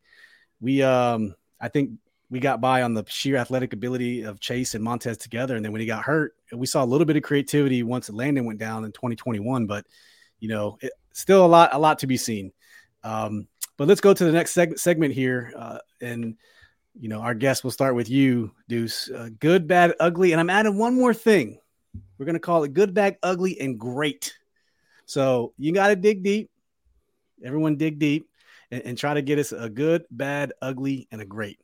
B: We um I think we got by on the sheer athletic ability of Chase and Montez together. And then when he got hurt, we saw a little bit of creativity once Landon went down in 2021. But you know, it, still a lot, a lot to be seen. Um, but let's go to the next seg- segment here. Uh, and you know, our guest will start with you, Deuce. Uh, good, bad, ugly, and I'm adding one more thing. We're gonna call it good, bad, ugly, and great. So you got to dig deep. Everyone dig deep and, and try to get us a good, bad, ugly, and a great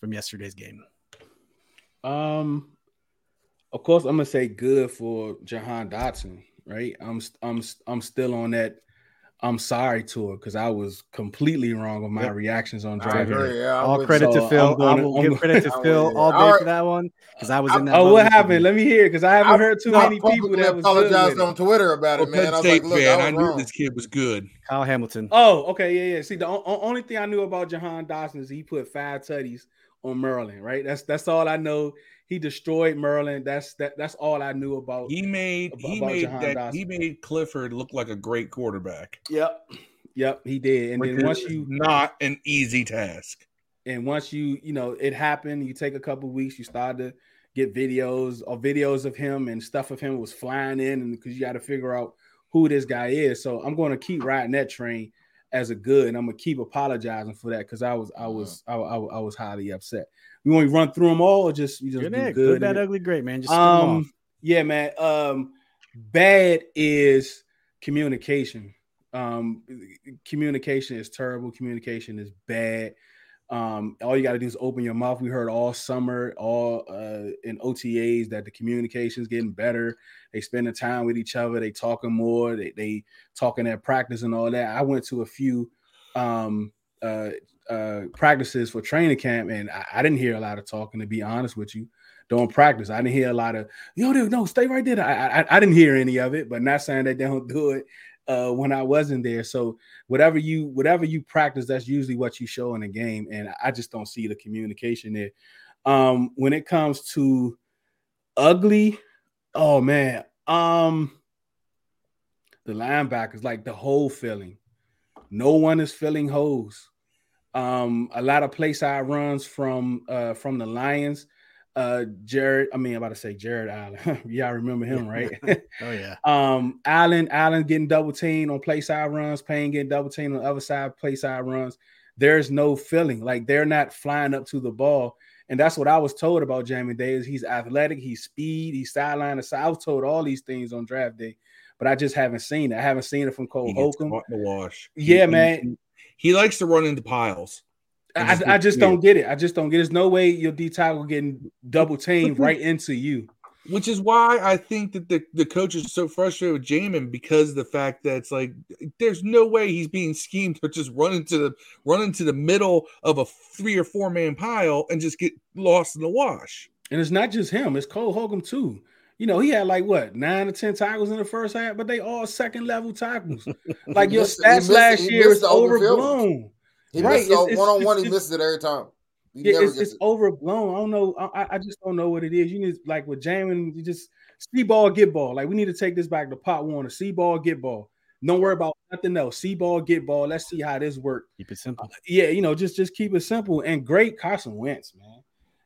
B: from yesterday's game.
C: Um, of course, I'm gonna say good for Jahan Dotson, right? I'm I'm I'm still on that I'm sorry to her because I was completely wrong with my
B: Yep.
C: reactions on driving.
D: agree. Yeah,
B: all credit
D: you.
B: to Phil.
C: I'm going
B: I
C: to-
B: will
C: I'm
B: give credit to [LAUGHS] Phil all day
D: All
B: for that one because I was in that.
C: Oh, what happened? Let me hear because I haven't
D: I-
C: heard too
D: I
C: many people that was
D: apologized on Twitter about
A: Well,
D: it, man.
A: Penn
D: I was
A: State
D: like, look,
A: fan,
D: I
A: I knew this kid was good.
B: Kyle Hamilton.
C: Oh, okay, yeah, yeah. See, the o- o- only thing I knew about Jahan Dotson is he put five tutties on Maryland, right? That's that's all I know. He destroyed Merlin. That's that. That's all I knew about.
A: He made
C: Ab-
A: he
C: about
A: made
C: Jahan
A: that
C: Dotson.
A: he made Clifford look like a great quarterback.
C: Yep, yep, he did. And
A: which
C: then once you
A: not an easy task.
C: and once you you know it happened, you take a couple weeks, you start to get videos or videos of him and stuff of him was flying in, and because you got to figure out who this guy is. So I'm going to keep riding that train as a good, and I'm gonna keep apologizing for that because I was I was I, I, I was highly upset. We want to run through them all, or just you just
B: Good,
C: do good.
B: good, bad, ugly, great, man. Just spin 'em off.
C: um, yeah, man. Um, bad is communication. Um, communication is terrible. Communication is bad. Um, all you got to do is open your mouth. We heard all summer, all uh, in OTAs that the communication is getting better. They spending time with each other. They talking more. They they talking at practice and all that. I went to a few um, uh, uh, practices for training camp, and I, I didn't hear a lot of talking. To be honest with you, during practice, I didn't hear a lot of yo, dude, no, stay right there. I, I I didn't hear any of it, but not saying that they don't do it uh, when I wasn't there. So whatever you whatever you practice, that's usually what you show in the game, and I just don't see the communication there. Um, when it comes to ugly, oh man, um, the linebackers like the whole feeling. No one is filling holes. Um, a lot of play side runs from uh from the Lions. Uh Jared, I mean, I'm about to say Jared Allen. [LAUGHS] Y'all remember him, right? [LAUGHS]
B: Oh [LAUGHS] yeah.
C: Um, Allen, Allen getting double teamed on play side runs, Payne getting double teamed on the other side, play side runs. There's no filling, like they're not flying up to the ball. And that's what I was told about Jamin Davis. He's athletic, he's speed, he's sideline side. I was told all these things on draft day, but I just haven't seen it. I haven't seen it from Cole
A: He
C: Holcomb.
A: the wash.
C: Yeah,
A: He-
C: man.
A: He, likes to run into piles.
C: I,
A: just
C: I just don't get it. I just don't get it. There's no way your D tackle getting double teamed right into you.
A: Which is why I think that the, the coach is so frustrated with Jamin because of the fact that it's like there's no way he's being schemed to just run into the run into the middle of a three or four man pile and just get lost in the wash.
C: And it's not just him, it's Cole Holcomb too. You know, he had like what nine or ten tackles in the first half, but they all second level tackles. Like your
D: missed-
C: stats
D: missed-
C: last
D: he
C: year
D: missed
C: is
D: the open field.
C: overblown.
D: He
C: Right,
D: missed
C: it's- it's-
D: one on one. He misses it every time. He
C: Yeah,
D: never
C: it's,
D: gets
C: it's
D: it.
C: overblown. I don't know. I, I just don't know what it is. You need like with Jamin, you just see ball, get ball. Like we need to take this back to pot one. See ball, get ball. Don't worry about nothing else. See ball, get ball. Let's see how this works.
B: Keep it simple.
C: Uh, yeah, you know, just just keep it simple and great Carson Wentz, man.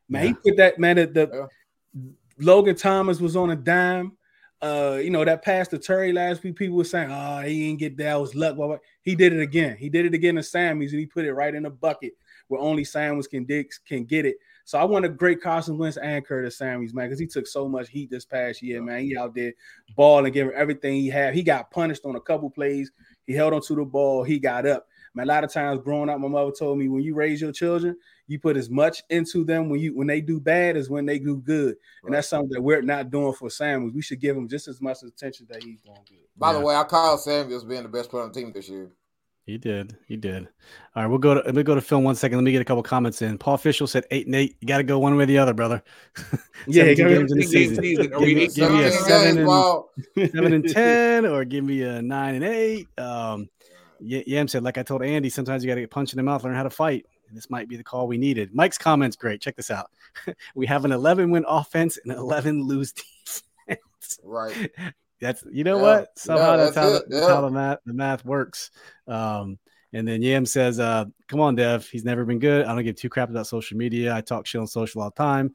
C: Man, he put that man at the
D: Yeah.
C: Logan Thomas was on a dime. Uh, you know, that pass to Terry last week, people were saying, Oh, he didn't get that. It was luck. Blah, blah. He did it again. He did it again to Samuels and he put it right in the bucket where only Samuels can dig can get it. So I want a great Carson Wentz and Curtis Samuels, man, because he took so much heat this past year, man. He out there balling, giving everything he had. He got punished on a couple plays. He held onto the ball. He got up. Man, a lot of times growing up, my mother told me when you raise your children, you put as much into them when you when they do bad as when they do good. And that's something that we're not doing for Samuels. We should give him just as much attention that he's doing good.
D: By
B: Yeah.
D: the way, I called Samuels being the best player on the team this year.
B: He did. He did. All right, we'll go to let me go to film one second. Let me get a couple comments in. Paul Fisher said eight and eight. You got to go one way or the other, brother. [LAUGHS]
C: Yeah, give me-
B: games in the season.
A: season.
B: Give me, give me a
A: seven
B: seven and seven and [LAUGHS] ten, or give me a nine and eight. Um, Y- Yam said, like I told Andy, sometimes you got to get punched in the mouth, learn how to fight. And this might be the call we needed. Mike's comments great. Check this out. [LAUGHS] we have an 11 win offense and 11 lose [LAUGHS] defense.
D: Right.
B: That's you know
D: Yeah.
B: what? Somehow
D: Yeah,
B: that's,
D: that's
B: how, the, how the math the math works. Um, and then Yam says, uh, "Come on, Dev. He's never been good. I don't give two crap about social media. I talk shit on social all the time.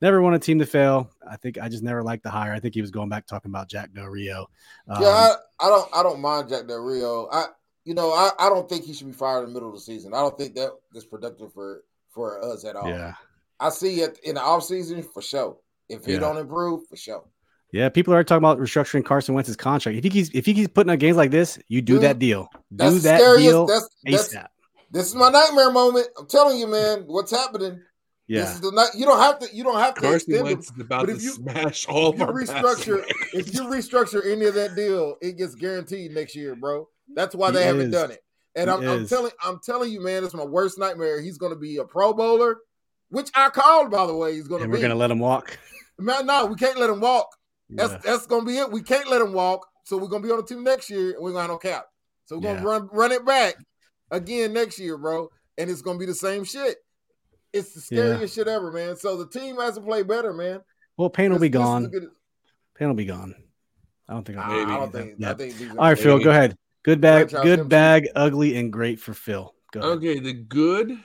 B: Never want a team to fail. I think I just never liked the hire. I think he was going back talking about Jack Del Rio. Um,
D: yeah, I, I don't I don't mind Jack Del Rio. I you know, I, I don't think he should be fired in the middle of the season. I don't think that is productive for for us at all.
B: yeah,
D: I see it in the offseason for sure. If he
B: Yeah.
D: don't improve, for sure.
B: yeah. People are talking about restructuring Carson Wentz's contract. If he keeps if he keeps putting up games like this, you do
D: Dude,
B: that deal. Do
D: That's
B: that
D: scariest.
B: deal
D: That's, that's
B: ASAP.
D: this is my nightmare moment. I'm telling you, man, what's happening. This
B: Yeah,
D: is the night. You don't have to. You don't have to
A: Carson
D: extend
A: Wentz
D: it.
A: is about
D: but
A: to
D: if you-
A: smash all
D: If
A: of
D: you restructure,
A: passing
D: if you restructure any of that deal, it gets guaranteed next year, bro. That's why
B: He
D: they haven't
B: is.
D: done it. And I'm, I'm telling I'm telling you, man, it's my worst nightmare. He's going to be a Pro Bowler, which I called, by the way. He's going to be.
B: we're gonna let him walk.
D: Man, no, we can't let him walk. That's
B: Yeah.
D: that's gonna be it. We can't let him walk. So we're gonna be on the team next year, and we're gonna have no cap. So we're gonna
B: Yeah.
D: run run it back again next year, bro. And it's gonna be the same shit. It's the
B: Yeah.
D: scariest shit ever, man. So the team has to play better, man.
B: Well, Payne will be gone.
D: good-
B: Payne will be gone. I don't think. I'll
D: I. I don't think.
B: Yeah.
D: I think.
B: All right, Phil, go ahead. Good bag,
D: Franchise
B: good
D: him
B: bag, ugly and great for Phil. Go ahead.
A: Okay, the good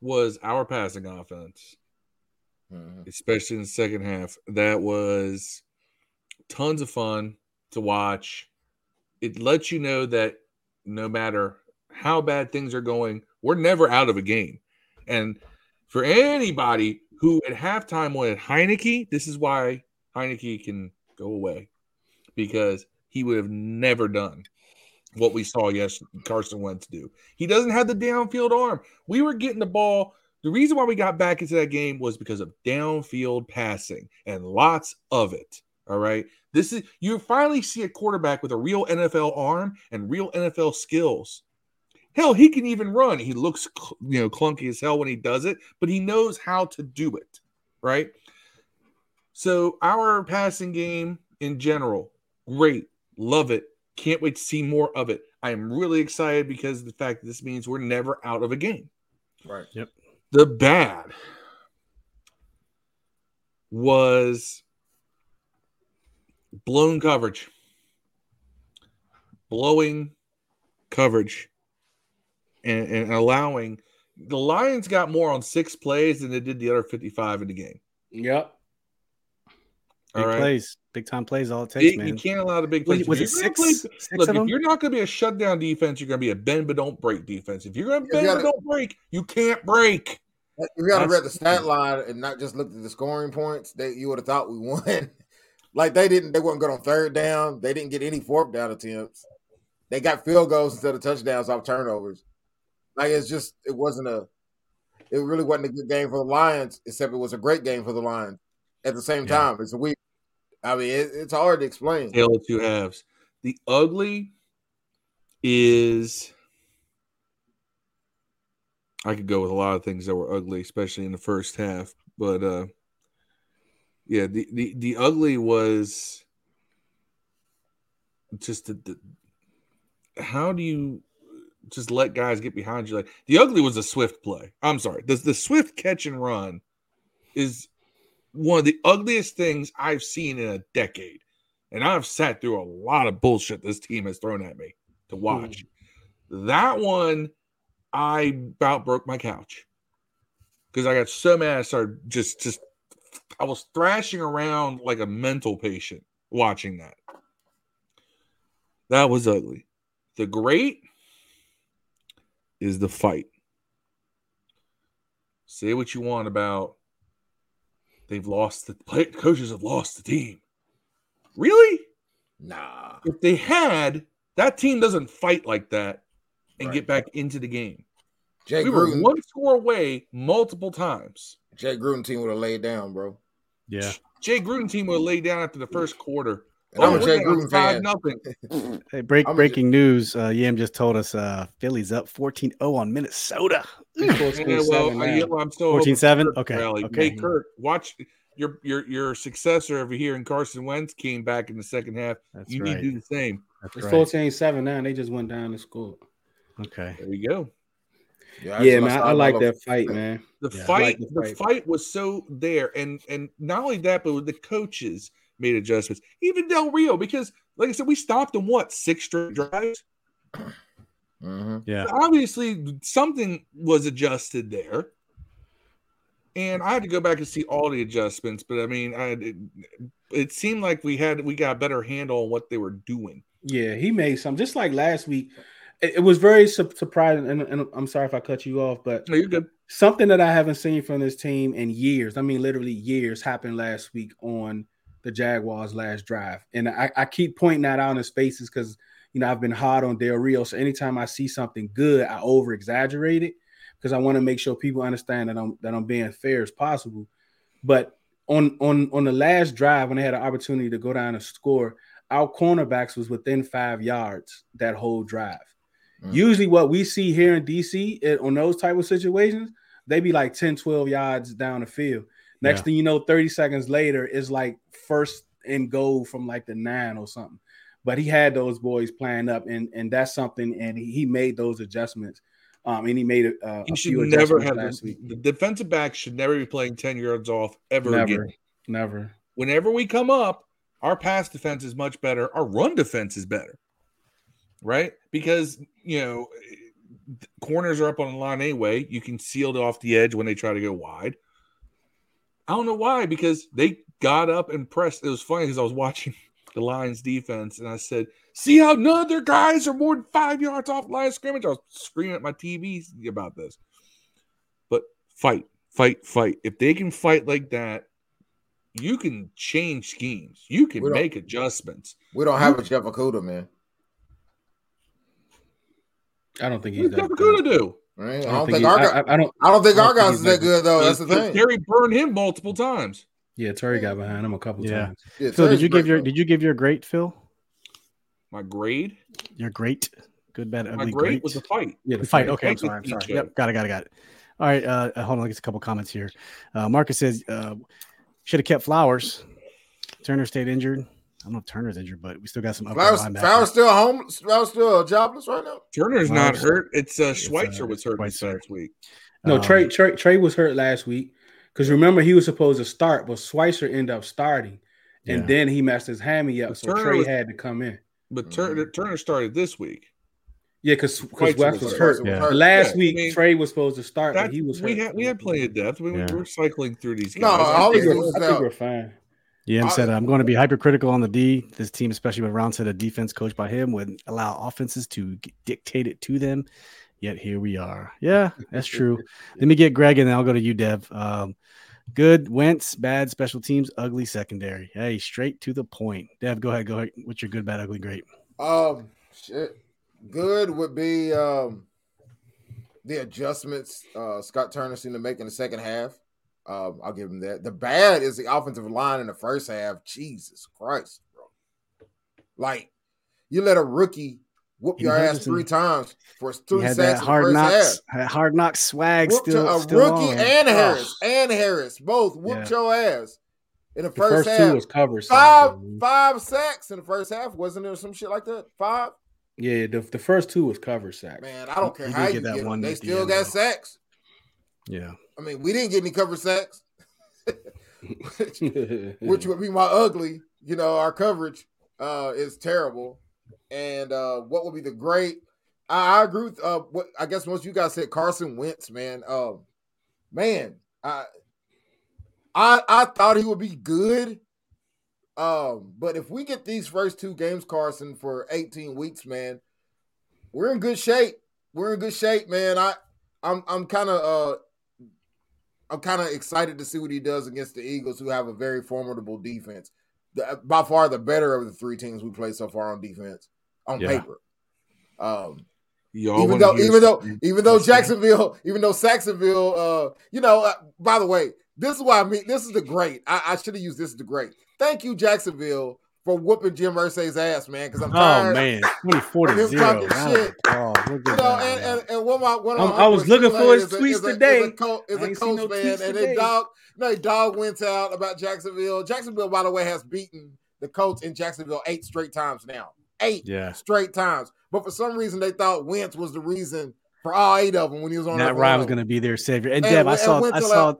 A: was our passing offense,
D: Mhm.
A: especially in the second half. That was tons of fun to watch. It lets you know that no matter how bad things are going, we're never out of a game. And for anybody who at halftime wanted Heinicke, this is why Heinicke can go away because he would have never done what we saw yes Carson Wentz do. He doesn't have the downfield arm. We were getting the ball. The reason why we got back into that game was because of downfield passing and lots of it. All right. This is you finally see a quarterback with a real NFL arm and real NFL skills. Hell, he can even run. He looks you know clunky as hell when he does it, but he knows how to do it, right? So our passing game in general, great. Love it. Can't wait to see more of it. I am really excited because of the fact that this means we're never out of a game.
D: Right. Yep.
A: The bad was blown coverage, blowing coverage, and, and allowing the Lions got more on six plays than they did the other 55 in the game.
C: Yep.
B: Big
A: All right.
B: plays, big time plays. All it takes,
A: You,
B: man.
A: you can't allow the big plays.
B: was
A: If
B: it six?
A: play-
B: six
A: Look,
B: of
A: if
B: them?
A: you're not going to be a shutdown defense, you're going to be a bend but don't break defense. If you're going to bend
D: you
A: but
D: gotta-
A: don't break, you can't break.
D: You got to
A: That's-
D: read the stat line and not just look at the scoring points, That you would have thought we [LAUGHS] won. like they didn't, they weren't good on third down. They didn't get any fourth down attempts. They got field goals instead of touchdowns off turnovers. Like it's just, it wasn't a, it really wasn't a good game for the Lions. Except it was a great game for the Lions. At the same
B: Yeah.
D: time, it's a week. I mean, it, it's hard to explain.
A: Tale of two halves. The ugly is. I could go with a lot of things that were ugly, especially in the first half. But uh yeah, the the, the ugly was just the, the how do you just let guys get behind you like the ugly was a swift play. I'm sorry. The the swift catch and run is one of the ugliest things I've seen in a decade. And I've sat through a lot of bullshit this team has thrown at me to watch. That one, I about broke my couch because I got so mad. I started just, just, I was thrashing around like a mental patient watching that. That was ugly. The great is the fight. Say what you want about they've lost the play, coaches have lost the team. Really?
D: Nah.
A: If they had, that team doesn't fight like that and
D: Right.
A: get back into the game.
D: Jay
A: we were
D: Gruden,
A: one score away multiple times.
D: Jay Gruden team would have laid down, bro.
B: yeah.
A: Jay Gruden team would have laid down after the first quarter.
D: And I'm a
A: we're
D: Jay Gruden
A: five
D: fan.
A: nothing. [LAUGHS]
B: Hey, break
D: I'm a-
B: breaking news. Uh, Yam just told us uh, Philly's up 14-0 on Minnesota.
C: It's [LAUGHS] 14
A: Yeah, well,
C: seven
A: I,
C: now.
A: yeah, well, I'm still
B: 14-7? Okay,
A: rally.
B: okay.
A: Hey, Kirk, watch your your your successor over here in Carson Wentz came back in the second half.
B: That's
A: you
B: right.
A: need to do the same.
B: That's
C: It's
B: right.
C: 14 7 now. and They just went down and scored.
B: Okay.
A: There you go.
D: Yeah,
C: Yeah, man.
D: lost
C: I like that fight, [LAUGHS] man.
A: The
B: Yeah.
A: fight,
C: Like the
A: the
C: fight.
A: fight was so there, and and not only that, but with the coaches made adjustments. Even Del Rio, because like I said, we stopped them what six straight drives.
D: Mhm.
B: Yeah.
A: Obviously, something was adjusted there, and I had to go back and see all the adjustments. But I mean, I it, it seemed like we had we got a better handle on what they were doing.
C: Yeah, he made some. Just like last week, it, it was very su- surprising. And, and I'm sorry if I cut you off, but
A: No, you're good.
C: something that I haven't seen from this team in years. I mean, literally years happened last week on the Jaguars' last drive, and I, I keep pointing that out in his faces because you know I've been hard on Del Rio. So anytime I see something good, I over exaggerate it because I want to make sure people understand that I'm that I'm being fair as possible. But on on on the last drive when they had an opportunity to go down and score, our cornerbacks was within five yards that whole drive.
D: Mm.
C: Usually, what we see here in DC it, on those type of situations, they be like 10, 12 yards down the field. Next
B: Yeah.
C: thing you know, 30 seconds later is like first and goal from like the nine or something. But he had those boys playing up, and and that's something, and he, he made those adjustments. Um, and he made a, uh,
A: You
C: a
A: should
C: few
A: never
C: adjustments
A: have
C: last
A: the,
C: week.
A: the defensive back should never be playing 10 yards off ever
C: Never,
A: again.
C: never.
A: Whenever we come up, our pass defense is much better. Our run defense is better. Right? Because, you know, corners are up on the line anyway. You can seal it off the edge when they try to go wide. I don't know why, because they got up and pressed. It was funny because I was watching [LAUGHS] the Lions defense and I said, See how none of their guys are more than five yards off the line of scrimmage? I was screaming at my TV about this. But fight, fight, fight. If they can fight like that, you can change schemes. You can make adjustments.
D: We don't have a Jeff Okudah, man.
C: I don't think he's
A: What does Jeff. Okudah do?
D: Right? I,
C: I
D: don't
C: don't
D: think
C: he-
D: our
C: I, I, I don't.
D: I don't think
C: I
D: our guys is that
C: that
D: good though. That's the thing.
A: Terry burned him multiple times.
C: Yeah, Terry got behind him a couple
B: Yeah.
C: times.
D: Yeah,
B: Phil, did you give your did you give your grade, Phil?
A: My grade,
B: Your great, good, bad,
A: my
B: ugly,
A: grade
B: great.
A: was a fight.
C: Yeah,
B: The fight. Okay, I'm sorry. I'm sorry. Yep, got it, got it, got it. All right, uh, hold on. Let's get a couple comments here. Uh, Marcus says uh, should have kept Flowers. Turner stayed injured. I don't know if Turner's injured, but we still got some upper
D: Flowers,
B: linebackers.
D: Flowers still home. Flowers still uh, jobless right now.
A: Turner's not hurt. It's uh,
B: It's,
A: Schweitzer
B: uh,
A: was hurt this
B: Schweitzer.
A: past week.
C: No,
B: Um,
C: Trey, Trey Trey was hurt last week because remember he was supposed to start, but Schweitzer ended up starting, and
B: Yeah.
C: then he messed his hammy up,
A: But
C: so
A: Turner
C: Trey
A: was-
C: had to come in.
A: But Turner, Turner started this week.
C: Yeah, because because West
A: was
C: was
A: hurt.
C: hurt.
B: Yeah.
C: Last
A: Yeah, I
C: week
A: mean,
C: Trey was supposed to start,
A: That,
C: but he was hurt.
A: we had we had plenty of depth. We,
B: Yeah.
A: We're cycling through these guys.
D: No,
A: I
D: all
C: I
A: think
C: think,
D: these
C: we're, I think we're fine.
B: Yeah, said I'm going to be hypercritical on the D. This team, especially when Ron said a defense coached by him would allow offenses to dictate it to them. Yet here we are. Yeah, that's true. [LAUGHS] Let me get Greg and then I'll go to you, Dev. Um, good Wentz, bad special teams, ugly secondary. Hey, straight to the point. Dev, go ahead. Go ahead. What's your good, bad, ugly, great?
D: Um, shit. Good would be um the adjustments uh Scott Turner seemed to make in the second half. Um, I'll give him that. The bad is the offensive line in the first half. Jesus Christ, bro! Like you let a rookie whoop your ass three times for three sacks
B: that
D: in the
B: hard
D: first half.
B: knocks, that hard knock swag
D: Whooped
B: still,
D: a
B: still
D: rookie
B: on.
D: and. Harris and Harris both whooped
B: Yeah.
D: your ass in the
C: The
D: first,
C: first,
D: half.
C: two was covered.
D: five
C: something.
D: five sacks in the first half. Wasn't there some shit like that? Five.
C: Yeah, the, the first two was cover sacks.
D: Man, I don't care
B: He
D: how you
B: get that one.
D: They
B: the
D: still
B: end,
D: got sacks.
B: Yeah.
D: I mean, we didn't get any cover sacks, which, [LAUGHS] which would be my ugly. You know, our coverage uh, is terrible. And uh, what would be the great? I, I agree with uh, what I guess most of you guys said. Carson Wentz, man. Um, man, I, I I thought he would be good. Um, but if we get these first two games, Carson, for 18 weeks, man, we're in good shape. We're in good shape, man. I I'm I'm kind of uh I'm kind of excited to see what he does against the Eagles, who have a very formidable defense. The, by far the better of the three teams we played so far on defense on
B: Yeah.
D: paper. Um,
A: Y'all
D: even though, even though, even though Jacksonville, even though Saxonville, uh, you know, uh, by the way, this is why I mean, this is the great. I, I should have used this as the great. Thank you, Jacksonville, for whooping Jim Irsay's ass, man. Because I'm tired.
B: Oh
D: tired.
B: man, [LAUGHS] 24 to zero.
D: talking
B: Round oh, of
D: shit.
B: applause. We'll give
D: You know,
B: that
D: and, and, and one of my one of my
C: I was looking for his
D: is
C: tweets
D: a-
C: today.
D: Is a, co- is
C: I
D: a
C: ain't
D: coach
C: no
D: man, and they dog, no, they dog went out about Jacksonville. Jacksonville, by the way, has beaten the Colts in Jacksonville eight straight times now. Eight
B: Yeah.
D: straight times. But for some reason, they thought Wentz was the reason for all eight of them when he was on that
B: Ryan was going to be their savior. And,
D: And
B: Dev, I saw, I
D: to
B: saw,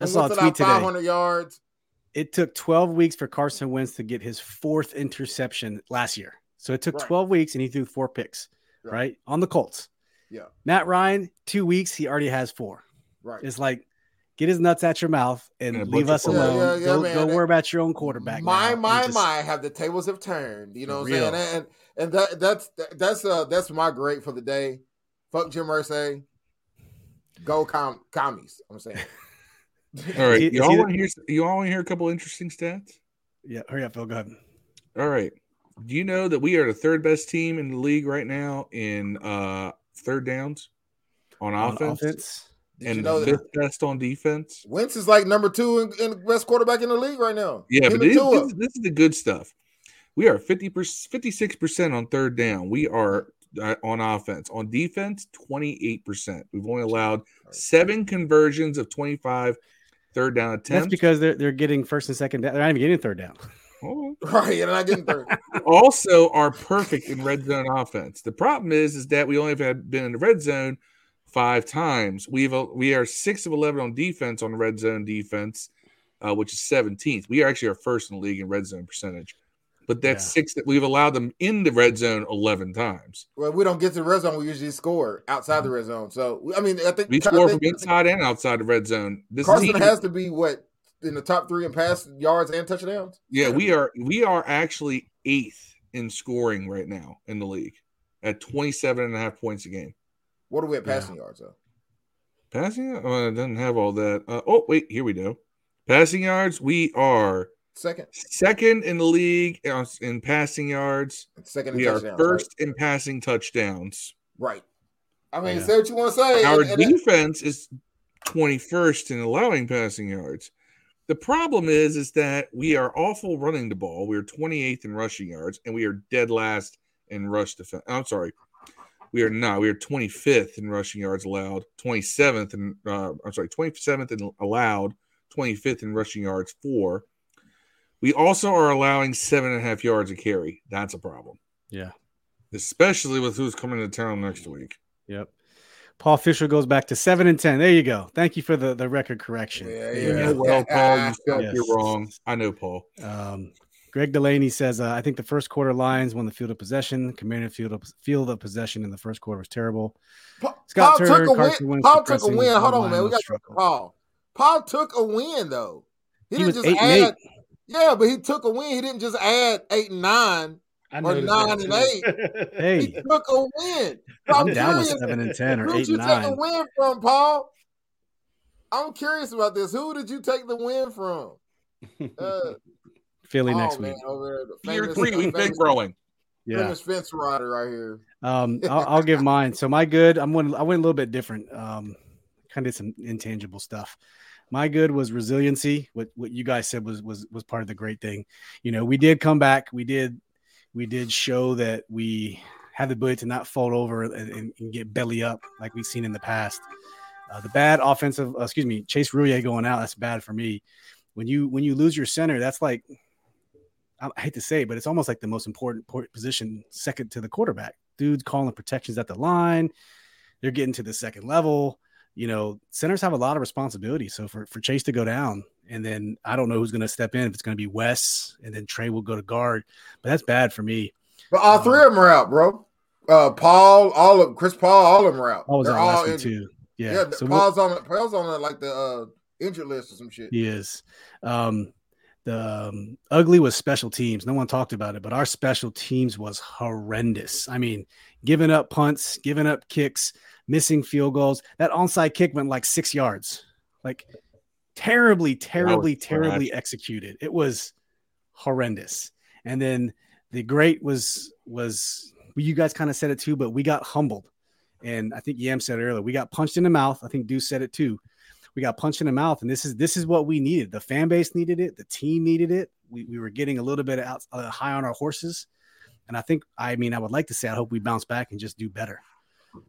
B: I saw a tweet today.
D: 500 yards.
B: It took 12 weeks for Carson Wentz to get his fourth interception last year. So it took
D: Right.
B: 12 weeks and he threw four picks,
D: Yeah.
B: right? On the Colts.
D: Yeah.
B: Matt Ryan, two weeks, he already has four.
D: Right.
B: It's like, get his nuts out your mouth and
A: Yeah,
B: leave us
A: of-
D: Yeah,
B: alone.
D: yeah, yeah,
B: go,
D: man.
B: go
D: That-
B: worry about your own quarterback.
D: My
B: now
D: my
B: just-
D: my have the tables have turned. You know what I'm saying? And and that that's that's uh that's my great for the day. Fuck Jim Irsay. Go com commies. I'm saying. [LAUGHS]
A: All right,
B: he-
A: y'all
B: he
A: want to hear? You all want to hear a couple interesting stats?
B: Yeah, hurry up, Phil. Go ahead.
A: All right. Do you know that we are the third best team in the league right now in uh third downs on,
B: On
A: offense,
D: Did
A: and
D: you know
A: the
D: that
A: fifth best on defense?
D: Wentz is like number two in, in the best quarterback in the league right now?
A: Yeah,
D: Him
A: but this, this, this is the good stuff. We are 50 56% on third down. We are uh, on offense. On defense, 28%. We've only allowed seven conversions of 25 third down attempts.
B: That's because they're they're getting first and second down. They're not even getting third down.
A: Oh. [LAUGHS]
D: Right, and I getting third. [LAUGHS]
A: also are perfect in red zone offense. The problem is, is that we only have had been in the red zone five times. We've we are six of eleven on defense on red zone defense, uh, which is seventeenth. We are actually our first in the league in red zone percentage, but that's
B: Yeah.
A: six that we've allowed them in the red zone eleven times.
D: well, we don't get to the red zone. We usually score outside the red zone. So I mean, I think
A: We
D: I
A: score from inside and outside the red zone. This
D: Carson
A: team,
D: has to be what in the top three in pass yards and touchdowns.
A: yeah, we are we are actually eighth in scoring right now in the league at 27 and a half points a game.
D: What are we at
B: Yeah.
D: passing yards though?
A: Passing, uh, it doesn't have all that. Uh, oh, wait, here we go. Passing yards, we are
D: Second,
A: second in the league in passing yards.
D: second. in
A: We are first in passing touchdowns.
D: Right. right. I mean,
B: Yeah.
D: say what you want to say.
A: Our
D: and- and-
A: defense is 21st in allowing passing yards. The problem is, is that we are awful running the ball. We are 28th in rushing yards, and we are dead last in rush defense. I'm sorry, we are not. We are 25th in rushing yards allowed, 27th in uh, I'm sorry, 27th in allowed, 25th in rushing yards for. We also are allowing seven and a half yards a carry. That's a problem,
B: Yeah.
A: especially with who's coming to town next week.
B: Yep. Paul Fisher goes back to seven and ten. There you go. Thank you for the, the record correction.
D: Yeah,
A: You
D: yeah.
A: well, Paul. You felt
B: Yes.
A: you're wrong. I know, Paul.
B: Um, Greg Delaney says, uh, I think the first quarter Lions won the field of possession. Commanded field of field of possession in the first quarter was terrible.
D: Pa-
B: Scott
D: Paul
B: Turner,
D: took a
B: Carson
D: win. Paul took a win. Hold on, man. We got
B: struggle.
D: Paul. Paul took a win though. He,
B: He
D: didn't
B: was
D: just
B: eight and
D: add. Yeah, but he took a win. He didn't just add eight and nine. Or nine
C: that
D: and
C: too. [LAUGHS]
D: He
B: Hey,
D: took a win.
B: I'm
D: I'm
B: down with seven and ten or eight
D: nine.
B: Who
D: did you
B: take a
D: win from, Paul? I'm curious about this. Who did you take the win from? Uh, [LAUGHS]
B: Philly
D: oh,
B: next
D: man,
B: week.
D: over there, the
A: Year
D: famous,
A: three, we've been growing.
B: Yeah.
D: famous fence rider right here.
B: Um, [LAUGHS] I'll, I'll give mine. So my good, I'm one. I went a little bit different. Um, kind of did some intangible stuff. My good was resiliency. What what you guys said was was was part of the great thing. You know, we did come back. We did we did show that we had the ability to not fold over and, and, get belly up like we've seen in the past. Uh, the bad offensive, uh, excuse me, Chase Roullier going out. That's bad for me. When you when you lose your center, that's like I I hate to say it, but it's almost like the most important position second to the quarterback. Dudes calling protections at the line. They're getting to the second level. You know, centers have a lot of responsibility. So for, for Chase to go down, and then I don't know who's going to step in. If it's going to be Wes, and then Trey will go to guard. But that's bad for me.
D: But all three of them are out, bro. Uh, Paul, all of Chris Paul, all of them are out.
B: I was
D: They're all
B: too. Yeah.
D: Yeah,
B: so we'll-
D: Paul's on Paul's on like the uh, injured list or some shit.
B: He is. Um, the um, ugly was special teams. No one talked about it, but our special teams was horrendous. I mean, giving up punts, giving up kicks, missing field goals. That onside kick went like six yards. Like terribly, terribly, terribly executed. It was horrendous. And then the great was was well, you guys kind of said it too, but we got humbled. And I think Yam said it earlier, we got punched in the mouth. I think Deuce said it too we got punched in the mouth and this is this is what we needed the fan base needed it the team needed it we, we were getting a little bit out, uh, high on our horses and i think i mean i would like to say i hope we bounce back and just do better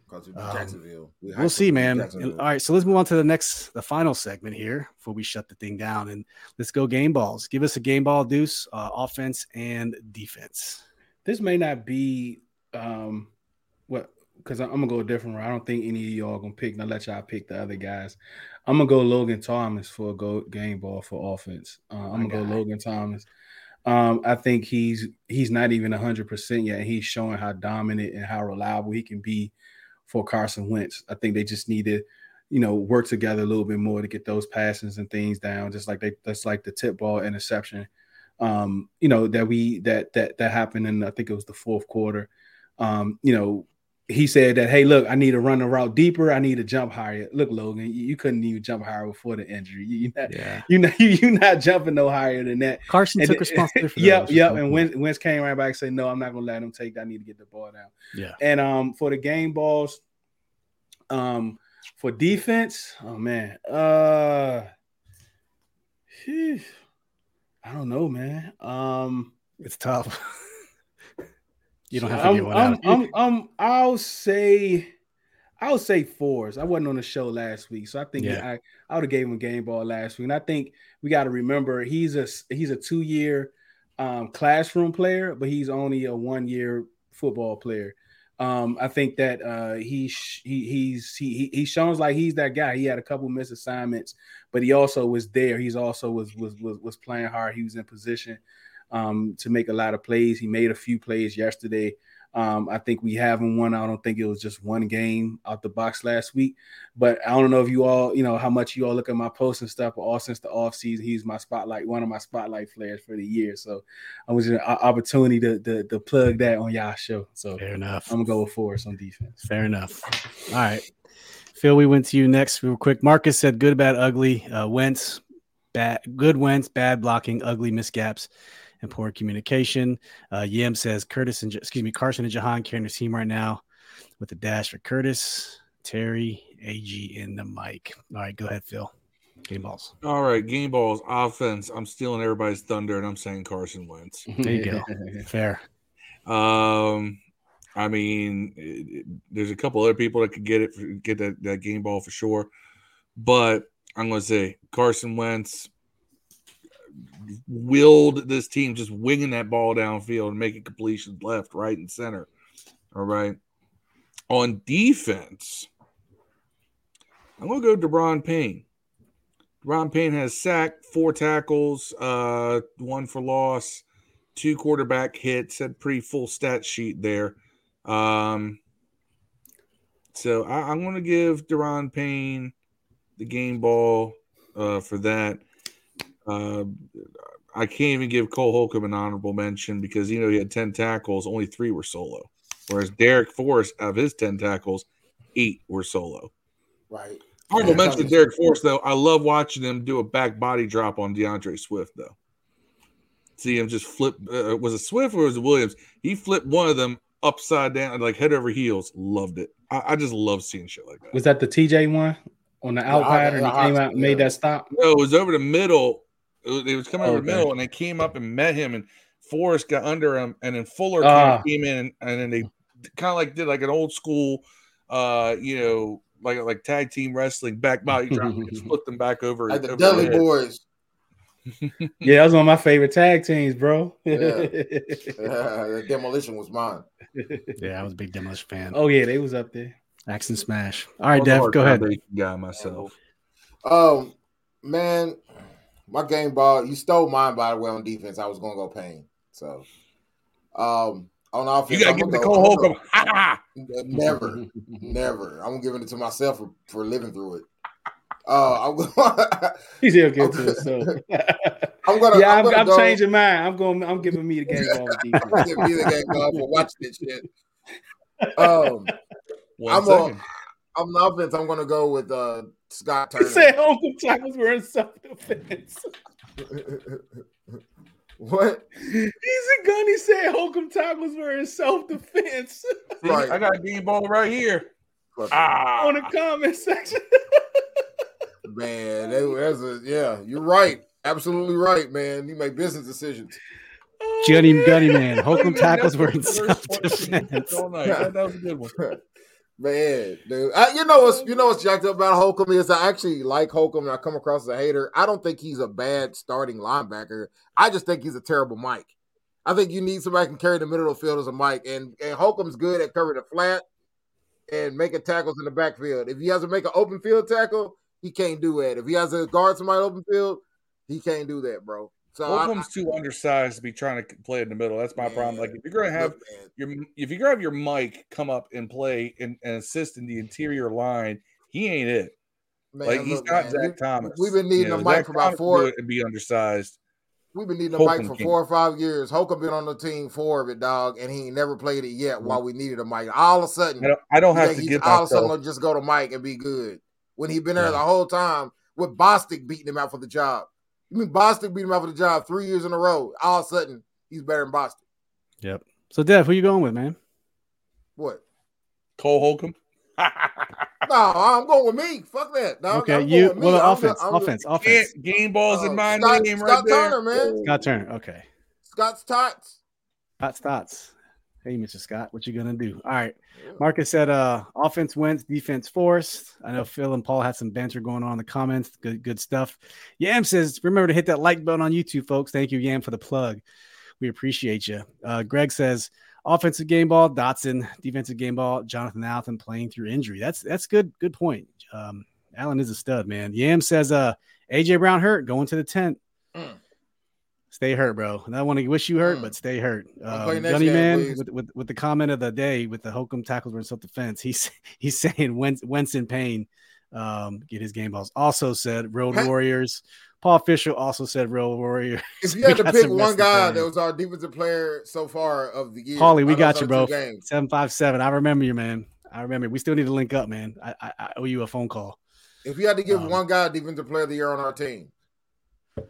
D: Because of
B: Um,
D: Jacksonville. We
B: we'll see man And- all right so let's move on to the next the final segment here before we shut the thing down and let's go game balls give us a game ball deuce uh, offense and defense
C: this may not be um what because I'm gonna go a different route. I don't think any of y'all gonna pick. Now let y'all pick the other guys. I'm gonna go Logan Thomas for a go game ball for offense. Uh, I'm
B: My
C: gonna go. Logan Thomas. Um, I think he's he's not even hundred percent yet. He's showing how dominant and how reliable he can be for Carson Wentz. I think they just need to, you know, work together a little bit more to get those passes and things down. Just like they that's like the tip ball interception. Um, you know, that we that that that happened in I think it was the fourth quarter. Um, you know, he said that, hey, look, I need to run the route deeper. I need to jump higher. Look, Logan, you, you couldn't even jump higher before the injury. You, you not,
B: yeah
C: you know, [LAUGHS] you, you're not jumping no higher than that.
B: carson
C: And
B: took [LAUGHS] responsibility for
C: Yep, yep. And
B: cool.
C: Wentz, Wentz came right back and said, no, I'm not gonna let him take that. I need to get the ball down.
B: yeah
C: And um, for the game balls, um, for defense, oh man, uh, phew, I don't know, man. Um,
B: It's tough. [LAUGHS] you don't have to
C: I'm,
B: get one
C: I'm,
B: out.
C: I'm, I'm, I'll say, I'll say Forrest. I wasn't on the show last week, so I think
B: Yeah.
C: I, I would have gave him a game ball last week. And I think we got to remember he's a he's a two year um, classroom player, but he's only a one year football player. Um, I think that uh, he sh- he he's he he- he shows like he's that guy. He had a couple missed assignments, but he also was there. He's also was was was, was playing hard. He was in position um, to make a lot of plays. He made a few plays yesterday. Um, I think we have him one. I don't think it was just one game out the box last week, but I don't know if you all, you know, how much you all look at my posts and stuff. But all since the off season, he's my spotlight, one of my spotlight players for the year. So I was an opportunity to, to to plug that on y'all show. So
B: Fair enough.
C: I'm gonna go with Forrest on defense.
B: Fair enough. All right. Phil, we went to you next real quick. Marcus said good, bad, ugly. Uh, Wentz, bad, good Wentz, bad blocking, ugly misgaps, and poor communication. Uh, Yam says Curtis and excuse me, Carson and Jahan carrying the team right now with the dash for Curtis, Terry, AG, and the mic. All right, go ahead, Phil. Game balls.
A: All right, game balls, offense. I'm stealing everybody's thunder, and I'm saying Carson Wentz. [LAUGHS]
B: There you go. [LAUGHS] Fair.
A: Um, I mean, it, it- there's a couple other people that could get it, get that, that game ball for sure. But I'm going to say Carson Wentz willed this team just winging that ball downfield and making completions left, right, and center. All right. On defense, I'm going to go to Daron Payne. Daron Payne has sacked, four tackles, uh, one for loss two quarterback hits, had pretty full stat sheet there. Um, so I, I'm going to give Daron Payne the game ball uh, for that. Uh, I can't even give Cole Holcomb an honorable mention because you know he had 10 tackles, only three were solo. Whereas Darrick Forrest, of his 10 tackles, eight were solo.
D: Right.
A: Honorable
D: Yeah.
A: mention Darrick Forrest, though. I love watching him do a back body drop on D'Andre Swift, though. See him just flip. Uh, was it Swift or was it Williams? He flipped one of them upside down, like head over heels. Loved it. I, I just love seeing shit like that.
C: Was that the TJ one on the out
D: Yeah,
C: pattern? He came out and made that stop.
A: No, it was over the middle. It was, it was coming over the middle, and they came up and met him, and Forrest got under him, and then Fuller
C: Ah.
A: came in, and then they kind of like did like an old school, uh, you know, like like tag team wrestling back body drop, and [LAUGHS] just flipped them back over.
D: Like the
A: over
D: Dudley. Boys.
C: Yeah, that was one of my favorite tag teams, bro. [LAUGHS]
D: Yeah. the demolition was mine.
B: Yeah, I was a big demolition fan.
C: oh yeah, they was up there.
B: Axe and smash. All right,
A: I'm
B: Dev, go ahead.
A: Guy myself.
D: Um, man, my game ball. You stole mine by the way on defense. I was gonna go pain. So, um, on offense,
A: You gotta
D: I'm
A: give it to
D: gonna
A: Cole
D: I'm gonna
A: Holcomb. Ha ha!
D: go- Never, never. I'm giving it to myself for, for living through it. Uh, I'm [LAUGHS] gonna,
C: He's here good to himself.
D: I'm gonna.
C: yeah,
D: I'm,
C: I'm,
D: gonna
C: I'm
D: go,
C: changing mine. I'm going. I'm giving me the game ball with [LAUGHS] defense.
D: Give me the game ball for watching this shit. [LAUGHS] Um,
A: One
D: I'm
A: second.
D: a, I'm the offense. I'm gonna go with uh Scott
C: He
D: Turner.
C: said Uncle Tackles were in self defense. [LAUGHS]
D: what?
C: He's a gun. He said Holcomb tackles were in self defense
D: right.
A: I got a game ball right here. Ah,
C: on the comment section.
D: Man, that, that's a yeah. You're right. Absolutely right, man. You make business decisions.
C: Oh,
B: Gunny
C: man.
B: Gunny Man. Holcomb tackles were in self defense.
A: all night. That, that was a good one. [LAUGHS]
D: Man, dude, I, you know what's you know what's jacked up about Holcomb is I actually like Holcomb and I come across as a hater. I don't think he's a bad starting linebacker. I just think he's a terrible Mike. I think you need somebody can carry the middle of the field as a Mike, and and Holcomb's good at covering the flat and making tackles in the backfield. If he has to make an open field tackle, he can't do that. If he has to guard somebody open field, he can't do that, bro. So
A: Holcomb's too undersized to be trying to play in the middle. That's my problem. Like if you're to have
D: man,
A: your if you're to have your Mike come up and play and, and assist in the interior line, he ain't it.
D: man,
A: like he's
D: look,
A: not
D: man,
A: Zach
D: we-
A: Thomas.
D: We've been needing
A: You
D: a
A: know,
D: Mike
A: Zach
D: for about
A: Thomas
D: four.
A: and be undersized.
D: We've been needing a
A: Holcomb
D: mic for four or five years. Holcomb been on the team four of it, dog, and he ain't never played it yet. While we needed a mic, all of a sudden,
A: I don't, I don't have to
D: he's
A: get
D: all of a sudden gonna just go to Mike and be good when he been there
B: Yeah.
D: the whole time with Bostic beating him out for the job. You mean Bostic beat him out for the job three years in a row? All of a sudden, he's better than Bostic.
B: Yep. So Dev, who you going with, man?
D: What?
A: Cole Holcomb. [LAUGHS]
D: No, I'm going with me. Fuck that. dog.
B: Okay,
D: I'm
B: you
D: going with me.
B: well
D: I'm
B: offense,
D: just- I'm
B: offense,
D: just-
B: offense.
A: Game balls in
D: Oh,
A: my
D: Scott-
A: name
D: Scott
A: right there.
D: Turner, man.
B: Scott Turner. Okay.
D: Scott's tots.
B: Scott's thoughts. Hey, Mr. Scott, what you gonna do? All right. Marcus said uh offense wins, defense forced. I know Phil and Paul had some banter going on in the comments. Good, good stuff. Yam says, remember to hit that like button on YouTube, folks. Thank you, Yam, for the plug. We appreciate you. Uh, Greg says, offensive game ball, Dotson, defensive game ball, Jonathan Allen playing through injury. That's that's good, good point. Um, Allen is a stud, man. Yam says, uh, AJ Brown hurt, going to the tent.
D: Mm.
B: Stay hurt, bro. And I want to wish you hurt,
D: Mm.
B: but stay hurt. Um, Gunny man, with, with with the comment of the day with the Holcomb tackles were in self defense. He's [LAUGHS] he's saying Wentz, Wentz in pain. Um, get his game balls. Also said Road Warriors. Paul Fisher also said Road Warriors.
D: If [LAUGHS] you had to pick one guy that was our defensive player so far of the year,
B: Paulie, we got you, bro. Seven five seven. I remember you, man. I remember. We still need to link up, man. I I, I owe you a phone call.
D: If you had to give
B: Um,
D: one guy defensive player of the year on our team,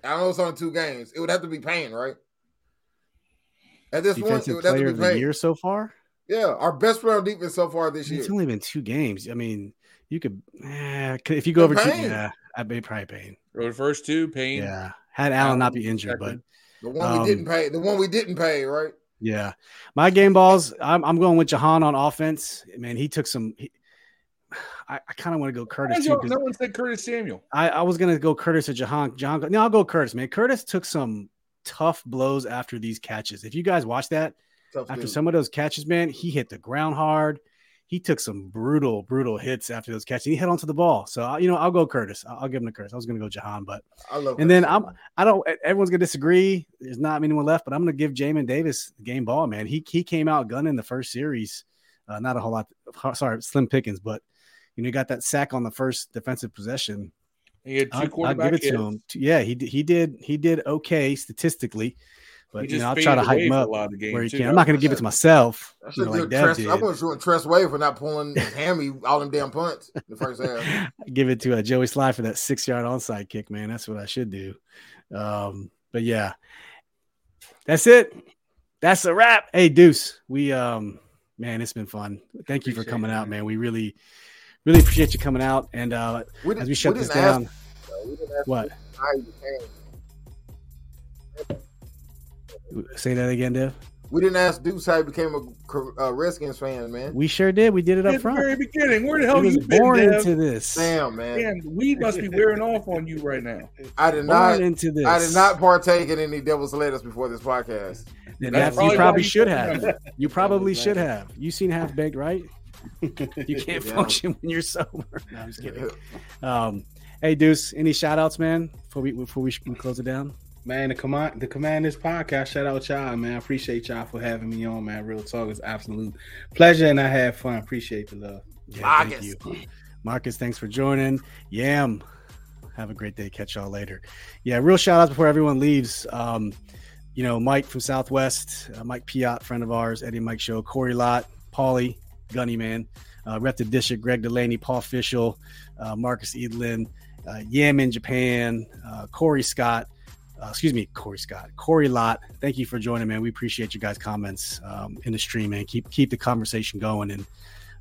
D: I know it's only two games. It would have to be Payne, right? At this point, it
B: Defensive
D: would have to be Payne.
B: year so far.
D: Yeah, our best player on defense so far this year.
B: It's only been two games. I mean, you could eh, if you go over two. Yeah, I'd be probably Payne.
A: For the first two, Payne.
B: Yeah, had Allen not be injured, but.
D: The one
B: Um,
D: we didn't pay. The one we didn't pay, right?
B: yeah, my game balls. I'm, I'm going with Jahan on offense. Man, he took some. He, I, I kind of want to go Curtis too.
A: No one said Curtis Samuel.
B: I, I was gonna go Curtis or Jahan. Jahan. No, I'll go Curtis. Man, Curtis took some tough blows after these catches. If you guys watch that,
D: Tough
B: after
D: dude.
B: some of those catches, man, he hit the ground hard. He took some brutal, brutal hits after those catches. He hit onto the ball. So you know, I'll go Curtis. I'll, I'll give him to Curtis. I was gonna go Jahan, but
D: I love.
B: and then
D: Curtis
B: I'm I don't everyone's gonna disagree. There's not anyone left, but I'm gonna give Jamin Davis the game ball, man. He he came out gunning the first series. Uh, not a whole lot sorry, slim pickings, but you know, he got that sack on the first defensive possession.
A: He had 2
B: I'll, I'll give it to him. Yeah, he he did he did okay statistically, but you know, I'll try to hype him
A: for a
B: up
A: lot of the game,
B: where he
A: too.
B: can. I'm not gonna give it to myself,
D: I
B: you
D: should
B: know, like
D: like
B: Dev
D: Tress,
B: did.
D: I'm going to shoot Tress Way for not pulling his hammy all them damn punts in the first half. [LAUGHS]
B: give it to uh, Joey Slye for that six yard onside kick, man. That's what I should do. Um, but yeah, that's it. That's a wrap. Hey, Deuce, we um, man, it's been fun. Thank you for coming
C: it,
B: out,
C: man.
B: man. We really, really appreciate you coming out. And uh,
D: We
B: as we shut
D: we
B: this
D: didn't ask-
B: down,
D: we didn't ask
B: what?
D: how you came.
B: Say that again, Dev.
D: We didn't ask Deuce how he became a uh, Redskins fan, man.
B: We sure did. We did it up
A: At the very
B: front.
A: beginning, where the
B: He
A: hell
B: was
A: you been,
B: born
A: Dev?
B: into this.
D: Damn, man.
A: Man, we must be wearing off on you right now. [LAUGHS]
D: I did
B: Born
D: not.
B: into this.
D: I did not partake in any devil's lettuce before this podcast.
B: And
A: That's
B: that- you
A: probably
B: probably
A: why you
B: should have. You probably should have. You seen half baked, right? [LAUGHS] You can't [LAUGHS]
D: Yeah.
B: function when you're sober. No, I'm just kidding. Um, hey, Deuce, any shout outs, man, before we before we we close it down?
C: Man, the command the commanders podcast. Shout out y'all, man. I appreciate y'all for having me on, man. Real talk is absolute pleasure, and I had fun. Appreciate the love.
B: Yeah,
D: Marcus.
B: thank you. Marcus, thanks for joining. Yam, have a great day. Catch y'all later. Yeah, real shout outs before everyone leaves. Um, you know, Mike from Southwest, uh, Mike Piot, friend of ours, Eddie Mike Show, Corey Lott, Paulie, Gunny Man, uh, Rep the District, Greg Delaney, Paul Fisher, uh, Marcus Edlin, uh, Yam in Japan, uh, Corey Scott, uh, excuse me, Corey Scott, Corey Lott. Thank you for joining, man. We appreciate you guys' comments um, in the stream, man. Keep keep the conversation going, and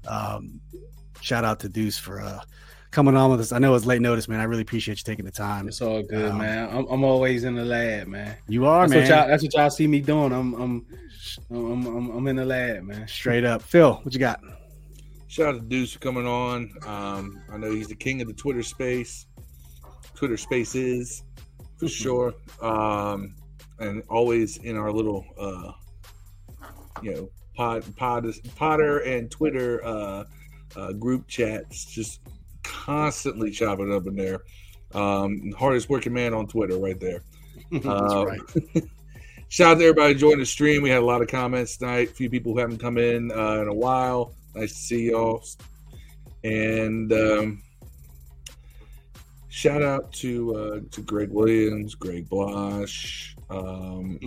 B: um, shout out to Deuce for uh, coming on with us. I know it's late notice, man. I really appreciate you taking the time.
C: It's all good,
B: Um,
C: man. I'm, I'm always in the lab, man.
B: You are,
C: That's what, y'all,
B: man.
C: that's what y'all see me doing. I'm I'm I'm I'm, I'm in the lab, man.
B: Straight up, Phil. What you got?
A: Shout out to Deuce for coming on. Um, I know he's the king of the Twitter space. Twitter space is for sure. Um, and always in our little, uh, you know, pod, pod, Potter and Twitter uh, uh, group chats, just constantly chopping up in there. Um, hardest working man on Twitter, right there. [LAUGHS]
B: That's
A: Um,
B: right. [LAUGHS]
A: Shout out to everybody joining the stream. We had a lot of comments tonight. A few people who haven't come in uh, in a while. Nice to see y'all. And um, shout out to uh, to Gregg Williams, Greg Blache, um,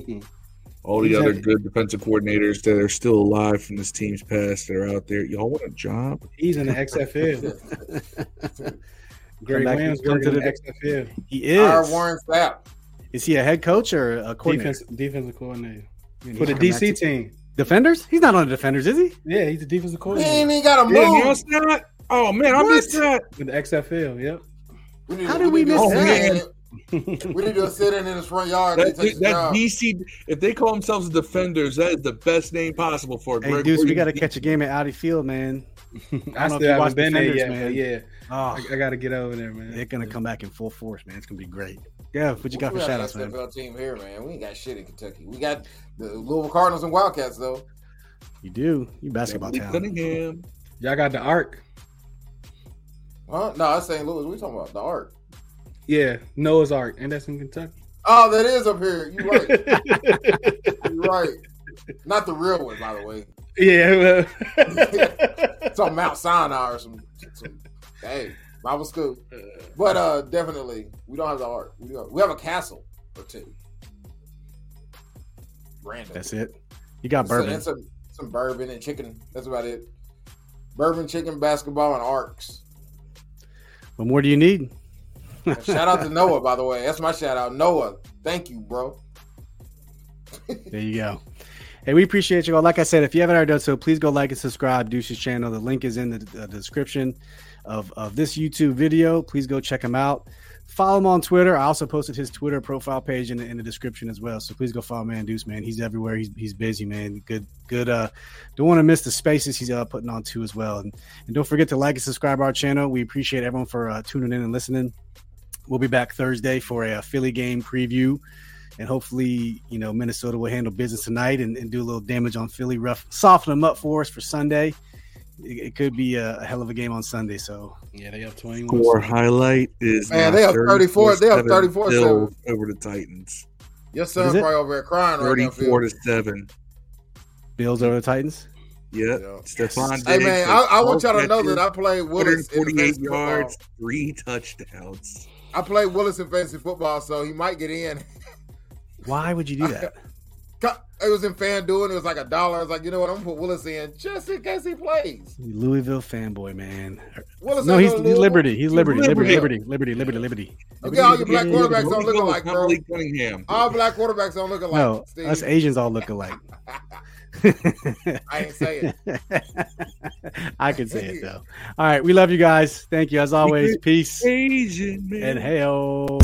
A: all the
C: He's
A: other good defensive coordinators that are still alive from this team's past that are out there. Y'all want a job?
C: He's in the XFL. [LAUGHS] Greg
B: back-
C: Williams
B: come to the-
C: the XFL.
B: He is. Our.
D: Warren Sapp.
B: Is he a head coach or a coordinator?
C: Defense, defensive coordinator
B: Man,
C: for the DC team.
B: Defenders? He's not on the defenders, is he?
C: Yeah, he's a defensive
D: He
C: coordinator
D: ain't even got a
A: Yeah, no,
D: move.
A: it's not. Oh man, I
B: What?
A: missed that.
C: with the XFL. Yep.
D: We need-
B: How did we
D: need to
B: miss
D: see
A: that?
D: it. [LAUGHS] we need to sit in his front yard.
A: That, that DC, if they call themselves the Defenders, that is the best name possible for. it.
B: Hey, Deuce, we got to catch a game at Audi Field, man. [LAUGHS]
C: I, I still haven't been there yet, man. yeah, oh, I, I got to get over there, man.
B: They're gonna come back in full force, man. It's gonna be great. Yeah, what you got for shout outs, man?
D: NFL team here, man. We ain't got shit in Kentucky. We got the Louisville Cardinals and Wildcats, though.
B: You do. You basketball yeah, town.
C: Cunningham. Y'all got the Ark.
D: Huh? No, that's St. Louis. We talking about the Ark.
C: Yeah, Noah's Ark, and that's in Kentucky.
D: Oh, that is up here. You're right. [LAUGHS] You're right. Not the real one, by the way.
C: Yeah.
D: it's on Mount Sinai or some, some hey, Bible school. But uh definitely we don't have the art. We, we have a castle or two.
B: Random. That's it. You got bourbon.
D: and some, some bourbon and chicken. That's about it. Bourbon, chicken, basketball, and arcs.
B: What more do you need?
D: shout out to [LAUGHS] Noah, by the way. That's my shout out. Noah, thank you, bro.
B: there you go. Hey, we appreciate you all. Like I said, if you haven't already done so, please go like and subscribe Deuce's channel. The link is in the, the description of, of this YouTube video. Please go check him out. Follow him on Twitter. I also posted his Twitter profile page in the, in the description as well. So please go follow man Deuce, man. He's everywhere. He's, he's busy, man. Good, good. Uh, don't want to miss the spaces he's uh, putting on too as well. And, and don't forget to like and subscribe our channel. We appreciate everyone for uh, tuning in and listening. We'll be back Thursday for a, a Philly game preview and hopefully, you know, Minnesota will handle business tonight and, and do a little damage on Philly, rough, soften them up for us for Sunday. It, it could be a, a, hell of a game on Sunday. So
C: yeah, they have twenty.
A: Score highlight is
D: man, they have thirty four. They have thirty four
A: over the Titans.
D: Your son's probably over there crying right now.
A: Thirty-four to seven.
B: Bills over the Titans.
A: Yep. Yeah. Stefon.
D: Hey man, I, I want y'all to know that I played Willis.
A: Forty-eight yards, football. three touchdowns.
D: I played Willis in fantasy football, so he might get in.
B: Why would you do that? [LAUGHS]
D: It was in FanDuel. It was like a dollar. I was like, you know what? I'm gonna put Willis in just in case he plays.
B: Louisville fanboy, man. Willis no, he's, he's Liberty. He's Liberty. Liberty. Liberty. Liberty. Liberty. Liberty.
D: Okay, all your black quarterbacks don't look alike, bro. All black quarterbacks don't look alike.
B: No, Steve. us Asians all look alike. [LAUGHS]
D: I ain't saying. [LAUGHS]
B: I can say it though. All right, we love you guys. Thank you as always. Peace.
A: Asian man.
B: And hail.